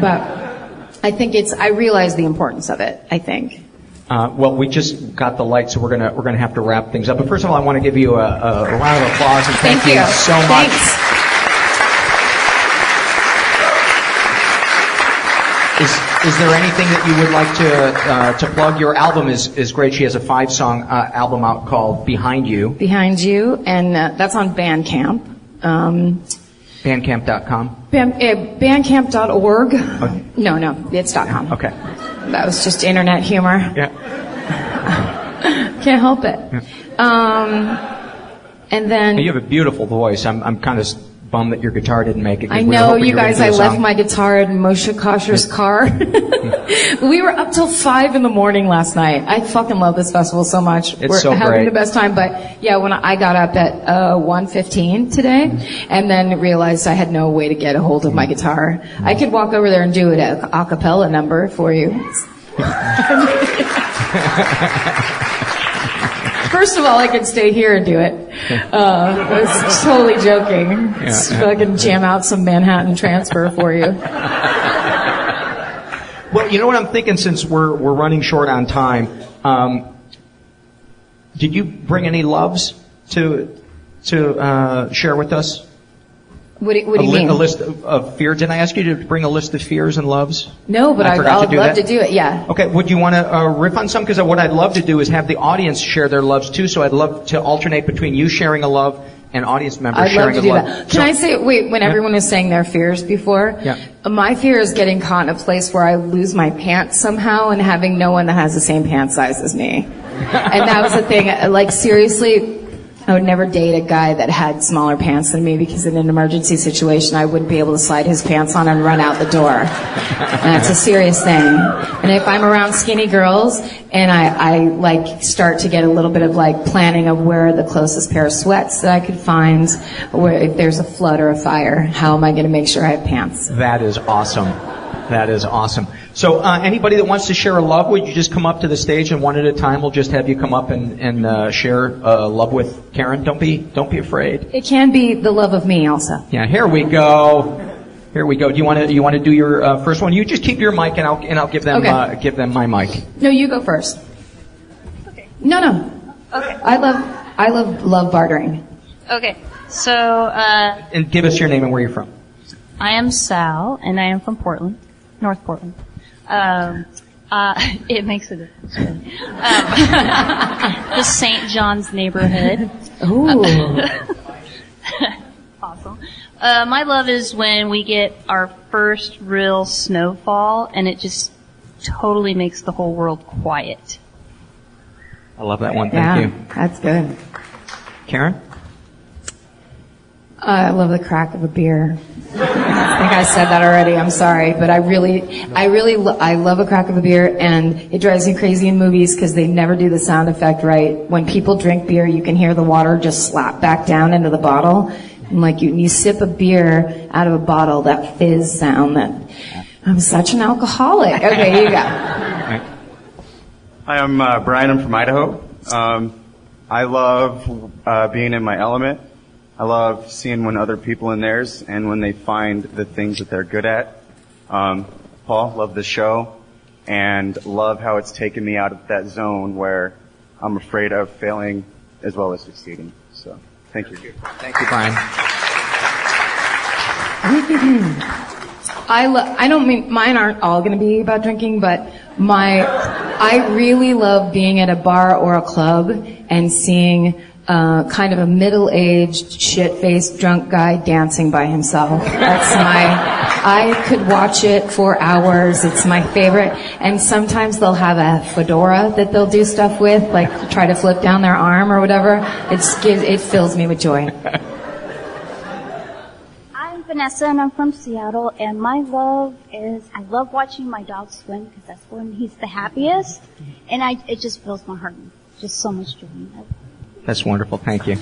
But I think it's, I realize the importance of it, I think. Uh, well, we just got the light, so we're gonna we're gonna have to wrap things up. But first of all, I want to give you a, a, round of applause and thank, Thank you. so much. Thanks. Is is there anything that you would like to uh, to plug? Your album is is great. She has a five song uh, album out called Behind You. Behind you, and uh, that's on Bandcamp. Um, Bandcamp.com. band, uh, bandcamp.org. No, no, it's .com. Okay. That was just internet humor. Yeah. (laughs) Can't help it. Um, and then You have a beautiful voice. I'm I'm kind of bummed that your guitar didn't make it. I know you guys. I left my guitar in Moshe Kasher's (laughs) car. (laughs) we were up till five in the morning last night. I fucking love this festival so much. It's we're so having great. the best time. But yeah, when I got up at uh, 1:15 today, and then realized I had no way to get a hold of my guitar. I could walk over there and do it a cappella number for you. (laughs) First of all, I could stay here and do it. Uh, I was totally joking. Just Yeah. fucking jam out some Manhattan transfer for you. Well, you know what I'm thinking since we're we're running short on time. Um, did you bring any loves to to uh, share with us? What do, what do you li- mean? a list of, of fears. Didn't I ask you to bring a list of fears and loves? No, but I I, I'd do love that? to do it. Yeah. Okay, would you want to uh, riff on some? Because what I'd love to do is have the audience share their loves too. So I'd love to alternate between you sharing a love and audience members I'd sharing love to a do love. that. Can So- I say, wait, when Yeah. everyone was saying their fears before, Yeah. my fear is getting caught in a place where I lose my pants somehow and having no one that has the same pant size as me. and that was the thing, like seriously, I would never date a guy that had smaller pants than me because in an emergency situation I wouldn't be able to slide his pants on and run out the door. And that's a serious thing. And if I'm around skinny girls and I, I like start to get a little bit of like planning of where the closest pair of sweats that I could find, where if there's a flood or a fire, how am I going to make sure I have pants? That is awesome. That is awesome. So, uh, anybody that wants to share a love, would you just come up to the stage and one at a time we'll just have you come up and, and uh, share uh, love with Karen? Don't be don't be afraid. It can be the love of me also. Yeah, here we go. Here we go. Do you want to you want to do your uh, first one? You just keep your mic and I'll and I'll give them Okay. uh, give them my mic. No, you go first. Okay. No, no. Okay. I love, I love, love bartering. Okay, so uh, And give us your name and where you're from. I am Sal, and I am from Portland, North Portland. Um, uh, (laughs) it makes a difference. Um, (laughs) the St. John's neighborhood. Ooh. (laughs) awesome. Uh, my love is when we get our first real snowfall, and it just totally makes the whole world quiet. I love that one. Thank yeah, you, that's good. Karen. I love the crack of a beer. I think I said that already. I'm sorry, but I really, I really, lo- I love a crack of a beer, and it drives me crazy in movies because they never do the sound effect right. When people drink beer, you can hear the water just slap back down into the bottle, and like you, you sip a beer out of a bottle, that fizz sound. That I'm such an alcoholic. Okay, you go. Hi, I'm uh, Brian. I'm from Idaho. Um, I love uh, being in my element. I love seeing when other people in theirs and when they find the things that they're good at. Um, Paul, love the show and love how it's taken me out of that zone where I'm afraid of failing as well as succeeding. So, thank you. Thank you, Brian. I lo- I don't mean mine aren't all going to be about drinking, but my I really love being at a bar or a club and seeing uh, kind of a middle-aged, shit-faced, drunk guy dancing by himself. That's my. I could watch it for hours. It's my favorite. And sometimes they'll have a fedora that they'll do stuff with, like try to flip down their arm or whatever. It's it fills me with joy. I'm Vanessa and I'm from Seattle and my love is I love watching my dog swim because that's when he's the happiest and I it just fills my heart just so much joy. That's wonderful. Thank you.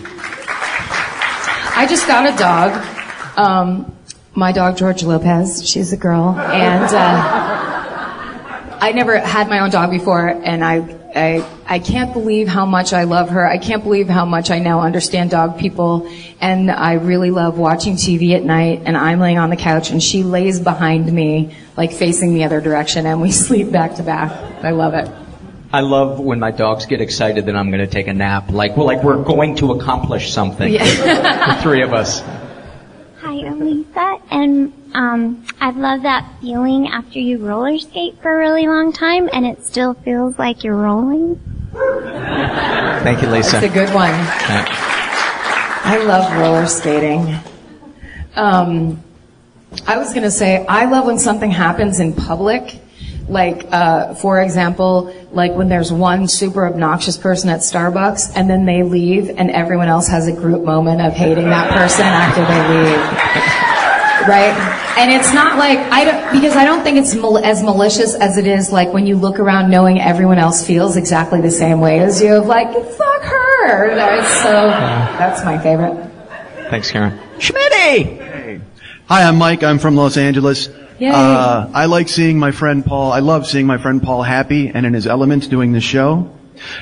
I just got a dog. Um, my dog George Lopez. She's a girl, and uh, I never had my own dog before, and I, I I can't believe how much I love her. I can't believe how much I now understand dog people, and I really love watching TV at night. And I'm laying on the couch, and she lays behind me, like facing the other direction, and we (laughs) sleep back to back. I love it. I love when my dogs get excited that I'm going to take a nap. Like, well, like we're going to accomplish something. the three of us. Hi, I'm Lisa, and um, I love that feeling after you roller skate for a really long time, and it still feels like you're rolling. Thank you, Lisa. That's a good one. Yeah. I love roller skating. Um, I was gonna say, I love when something happens in public. Like, uh, for example, like when there's one super obnoxious person at Starbucks and then they leave and everyone else has a group moment of hating that person after they leave. Right? And it's not like, I don't, because I don't think it's mal- as malicious as it is like when you look around knowing everyone else feels exactly the same way as you. of Like, fuck her! That's so, that's my favorite. Thanks, Karen. Schmitty! Hi, I'm Mike. I'm from Los Angeles. Uh, I like seeing my friend Paul. I love seeing my friend Paul happy and in his element doing this show.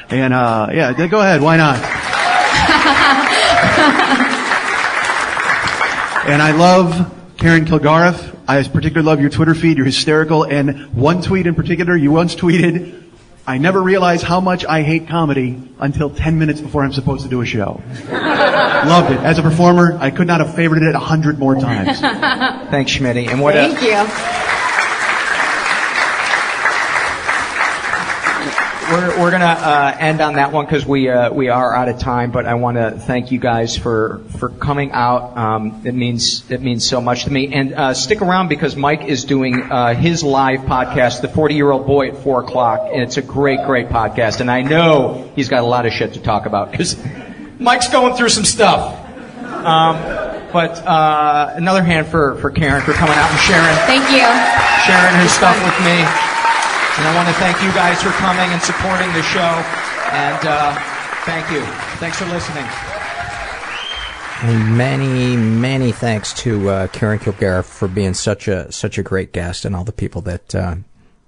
And uh, yeah, go ahead. Why not? (laughs) and I love Karen Kilgariff. I particularly love your Twitter feed. You're hysterical. And one tweet in particular, you once tweeted, I never realize how much I hate comedy until 10 minutes before I'm supposed to do a show. (laughs) Loved it. As a performer, I could not have favorited it a hundred more times. (laughs) Thanks, Schmitty. And what? Thank you. We're, we're gonna uh, end on that one because we uh, we are out of time. But I want to thank you guys for for coming out. Um, it means it means so much to me. And uh, stick around because Mike is doing uh, his live podcast, The Forty Year Old Boy, at four o'clock, and it's a great great podcast. And I know he's got a lot of shit to talk about because Mike's going through some stuff. Um, but uh, another hand for for Karen for coming out and sharing Thank you. sharing her stuff with me. And I want to thank you guys for coming and supporting the show. And uh, thank you. Thanks for listening. And many, many thanks to uh, Karen Kilgariff for being such a such a great guest, and all the people that uh,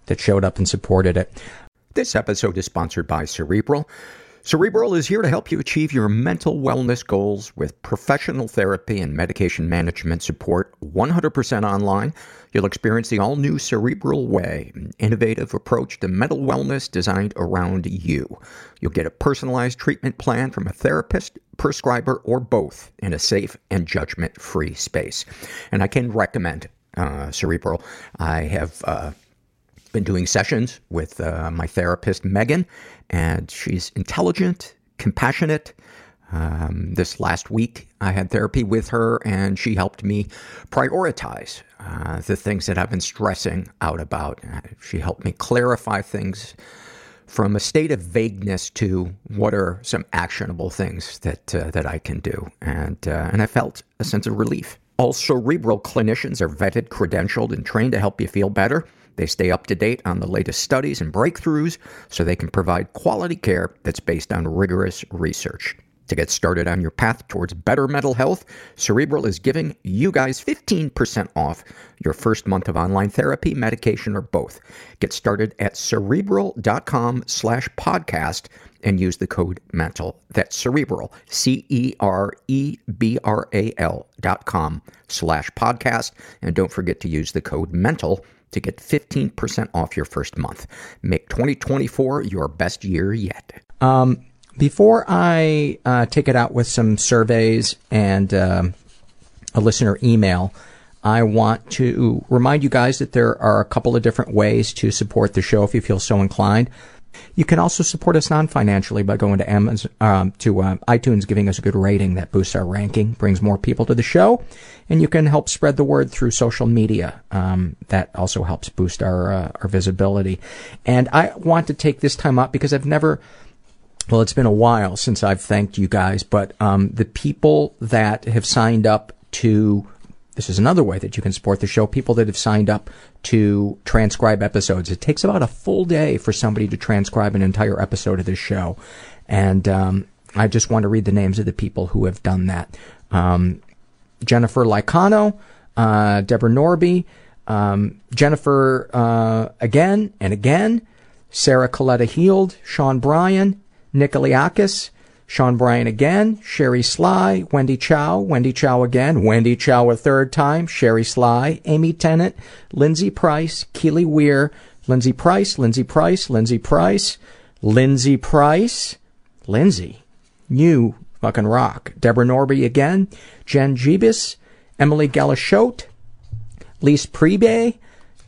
that showed up and supported it. This episode is sponsored by Cerebral. Cerebral is here to help you achieve your mental wellness goals with professional therapy and medication management support 100% online. You'll experience the all new Cerebral Way, an innovative approach to mental wellness designed around you. You'll get a personalized treatment plan from a therapist, prescriber, or both in a safe and judgment free space. And I can recommend uh, Cerebral. I have uh, been doing sessions with uh, my therapist, Megan, and she's intelligent, compassionate. Um, this last week, I had therapy with her, and she helped me prioritize uh, the things that I've been stressing out about. Uh, she helped me clarify things from a state of vagueness to what are some actionable things that uh, that I can do, and uh, and I felt a sense of relief. All cerebral clinicians are vetted, credentialed, and trained to help you feel better. They stay up to date on the latest studies and breakthroughs so they can provide quality care that's based on rigorous research. To get started on your path towards better mental health, Cerebral is giving you guys 15% off your first month of online therapy, medication, or both. Get started at cerebral.com slash podcast and use the code MENTAL. That's cerebral, C E R E B R A L dot com slash podcast. And don't forget to use the code MENTAL to get 15% off your first month. Make 2024 your best year yet. Um, before I uh, take it out with some surveys and um, a listener email, I want to remind you guys that there are a couple of different ways to support the show if you feel so inclined. You can also support us non-financially by going to Amazon, um, to uh, iTunes, giving us a good rating that boosts our ranking, brings more people to the show, and you can help spread the word through social media. Um, that also helps boost our uh, our visibility. And I want to take this time up because I've never well, it's been a while since I've thanked you guys, but um, the people that have signed up to this is another way that you can support the show. People that have signed up to transcribe episodes. It takes about a full day for somebody to transcribe an entire episode of this show, and um, I just want to read the names of the people who have done that. Um, Jennifer Lycano, uh, Deborah Norby, um, Jennifer uh, again and again, Sarah Coletta Heald, Sean Bryan, Nikoliakis, Sean Bryan again, Sherry Sly, Wendy Chow, Wendy Chow again, Wendy Chow a third time, Sherry Sly, Amy Tennant, Lindsay Price, Keely Weir, Lindsay Price, Lindsay Price, Lindsay Price, Lindsay Price. Lindsay, you fucking rock. Deborah Norby again. Jen Jebus. Emily Galishote. Lise Prebe.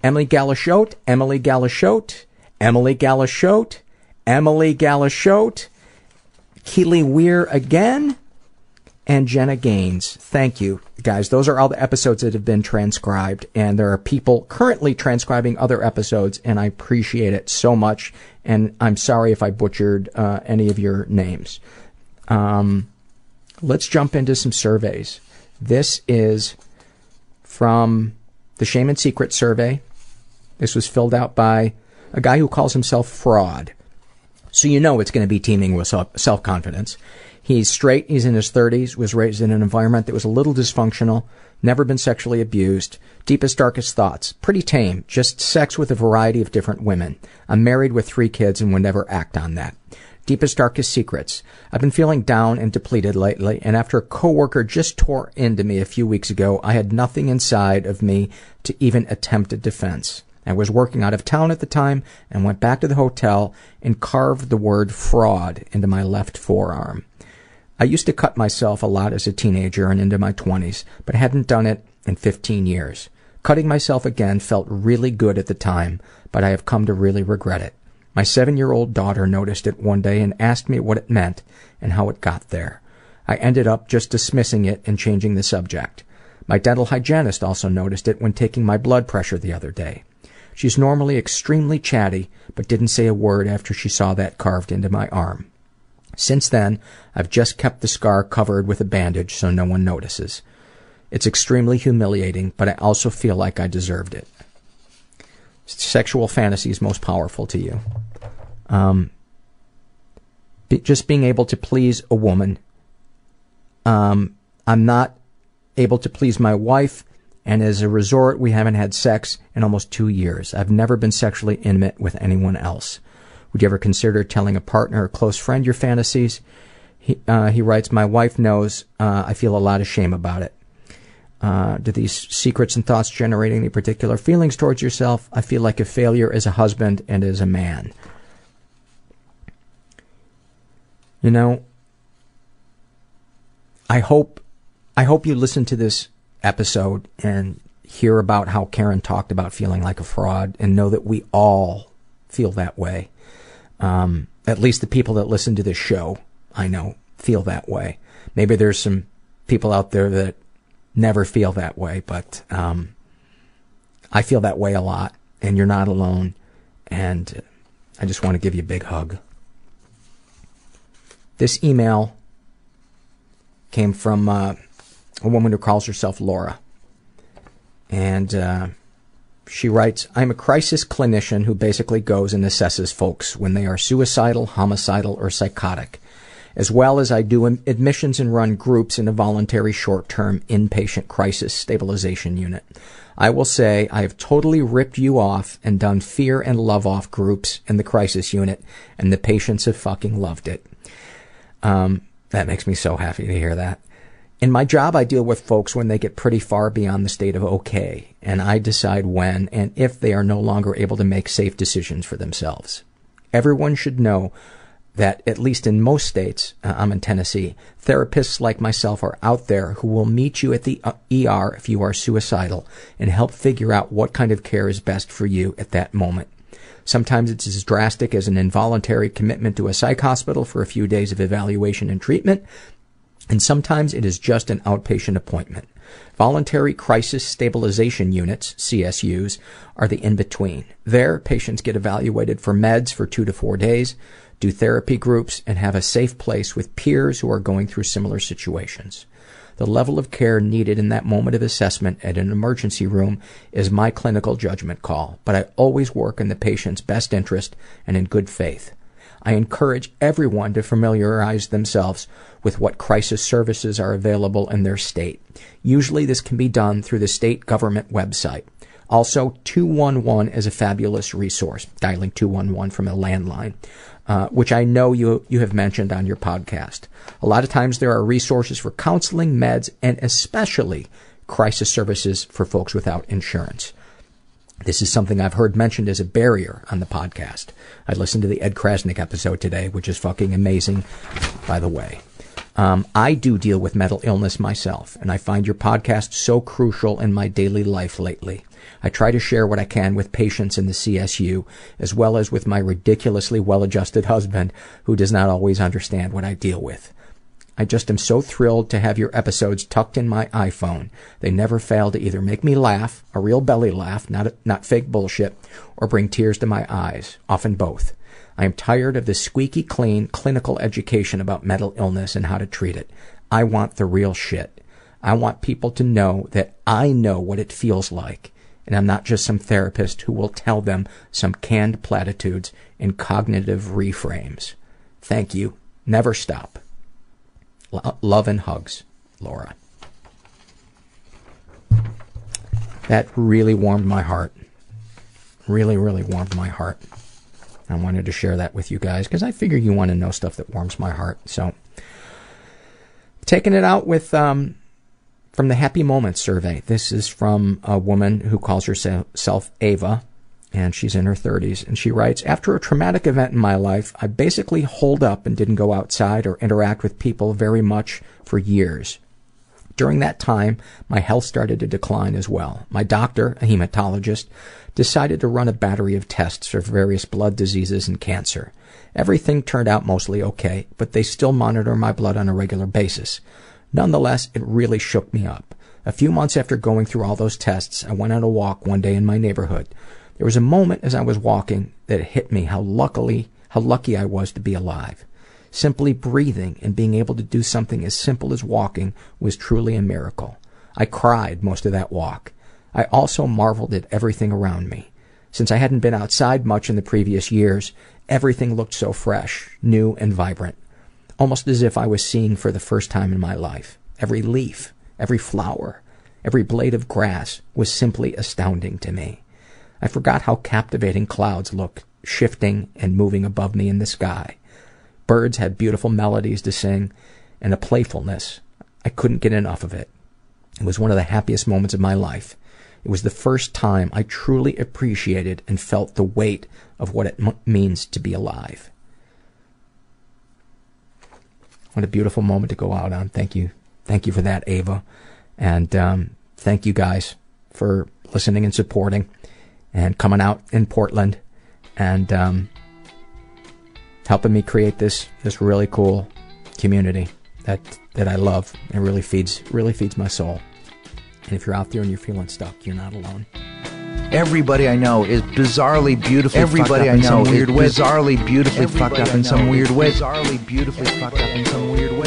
Emily Galishote. Emily Galishote. Emily Galishote. Emily Galishote. Keely Weir again. And Jenna Gaines. Thank you, guys. Those are all the episodes that have been transcribed, and there are people currently transcribing other episodes, and I appreciate it so much. And I'm sorry if I butchered uh, any of your names. Um, let's jump into some surveys. This is from the Shame and Secret survey. This was filled out by a guy who calls himself Fraud. So you know it's going to be teeming with self confidence. He's straight, he's in his 30s, was raised in an environment that was a little dysfunctional, never been sexually abused, deepest, darkest thoughts, pretty tame, just sex with a variety of different women. I'm married with three kids and would never act on that. Deepest, darkest secrets. I've been feeling down and depleted lately, and after a coworker just tore into me a few weeks ago, I had nothing inside of me to even attempt a defense. I was working out of town at the time and went back to the hotel and carved the word fraud into my left forearm. I used to cut myself a lot as a teenager and into my 20s, but hadn't done it in 15 years. Cutting myself again felt really good at the time, but I have come to really regret it. My seven year old daughter noticed it one day and asked me what it meant and how it got there. I ended up just dismissing it and changing the subject. My dental hygienist also noticed it when taking my blood pressure the other day. She's normally extremely chatty, but didn't say a word after she saw that carved into my arm. Since then, I've just kept the scar covered with a bandage so no one notices. It's extremely humiliating, but I also feel like I deserved it. Sexual fantasies most powerful to you. Um, be, just being able to please a woman. Um, I'm not able to please my wife, and as a resort, we haven't had sex in almost two years. I've never been sexually intimate with anyone else. Would you ever consider telling a partner or close friend your fantasies? He, uh, he writes, My wife knows uh, I feel a lot of shame about it. Uh, do these secrets and thoughts generate any particular feelings towards yourself? I feel like a failure as a husband and as a man. You know, I hope I hope you listen to this episode and hear about how Karen talked about feeling like a fraud and know that we all feel that way. Um, at least the people that listen to this show, I know, feel that way. Maybe there's some people out there that never feel that way, but um, I feel that way a lot, and you're not alone. And I just want to give you a big hug. This email came from uh, a woman who calls herself Laura. And uh, she writes I'm a crisis clinician who basically goes and assesses folks when they are suicidal, homicidal, or psychotic, as well as I do admissions and run groups in a voluntary short term inpatient crisis stabilization unit. I will say I have totally ripped you off and done fear and love off groups in the crisis unit, and the patients have fucking loved it. Um, that makes me so happy to hear that. In my job, I deal with folks when they get pretty far beyond the state of okay, and I decide when and if they are no longer able to make safe decisions for themselves. Everyone should know that, at least in most states, uh, I'm in Tennessee, therapists like myself are out there who will meet you at the ER if you are suicidal and help figure out what kind of care is best for you at that moment. Sometimes it's as drastic as an involuntary commitment to a psych hospital for a few days of evaluation and treatment, and sometimes it is just an outpatient appointment. Voluntary Crisis Stabilization Units, CSUs, are the in between. There, patients get evaluated for meds for two to four days, do therapy groups, and have a safe place with peers who are going through similar situations. The level of care needed in that moment of assessment at an emergency room is my clinical judgment call, but I always work in the patient's best interest and in good faith. I encourage everyone to familiarize themselves with what crisis services are available in their state. Usually this can be done through the state government website. Also, 211 is a fabulous resource, dialing 211 from a landline, uh, which I know you, you have mentioned on your podcast. A lot of times there are resources for counseling, meds, and especially crisis services for folks without insurance. This is something I've heard mentioned as a barrier on the podcast. I listened to the Ed Crasnick episode today, which is fucking amazing, by the way. Um, I do deal with mental illness myself, and I find your podcast so crucial in my daily life lately. I try to share what I can with patients in the CSU, as well as with my ridiculously well-adjusted husband, who does not always understand what I deal with. I just am so thrilled to have your episodes tucked in my iPhone. They never fail to either make me laugh, a real belly laugh, not, not fake bullshit, or bring tears to my eyes, often both. I am tired of the squeaky clean clinical education about mental illness and how to treat it. I want the real shit. I want people to know that I know what it feels like, and I'm not just some therapist who will tell them some canned platitudes and cognitive reframes. Thank you. Never stop. Lo- love and hugs, Laura. That really warmed my heart. Really, really warmed my heart. I wanted to share that with you guys because I figure you want to know stuff that warms my heart. So, taking it out with um, from the Happy Moments survey. This is from a woman who calls herself Ava, and she's in her 30s. And she writes After a traumatic event in my life, I basically holed up and didn't go outside or interact with people very much for years. During that time, my health started to decline as well. My doctor, a hematologist, decided to run a battery of tests for various blood diseases and cancer. Everything turned out mostly okay, but they still monitor my blood on a regular basis. Nonetheless, it really shook me up. A few months after going through all those tests, I went on a walk one day in my neighborhood. There was a moment as I was walking that it hit me how luckily, how lucky I was to be alive. Simply breathing and being able to do something as simple as walking was truly a miracle. I cried most of that walk. I also marveled at everything around me. Since I hadn't been outside much in the previous years, everything looked so fresh, new, and vibrant. Almost as if I was seeing for the first time in my life. Every leaf, every flower, every blade of grass was simply astounding to me. I forgot how captivating clouds look, shifting and moving above me in the sky. Birds had beautiful melodies to sing and a playfulness. I couldn't get enough of it. It was one of the happiest moments of my life. It was the first time I truly appreciated and felt the weight of what it means to be alive. What a beautiful moment to go out on. Thank you. Thank you for that, Ava. And um, thank you guys for listening and supporting and coming out in Portland and um, helping me create this this really cool community that that I love and really feeds really feeds my soul. And if you're out there and you're feeling stuck, you're not alone. Everybody I know is bizarrely beautifully Everybody fucked up I in some know weird is way. bizarrely beautifully fucked Everybody up I in know some is weird way. Bizarrely beautifully fucked up in some weird way.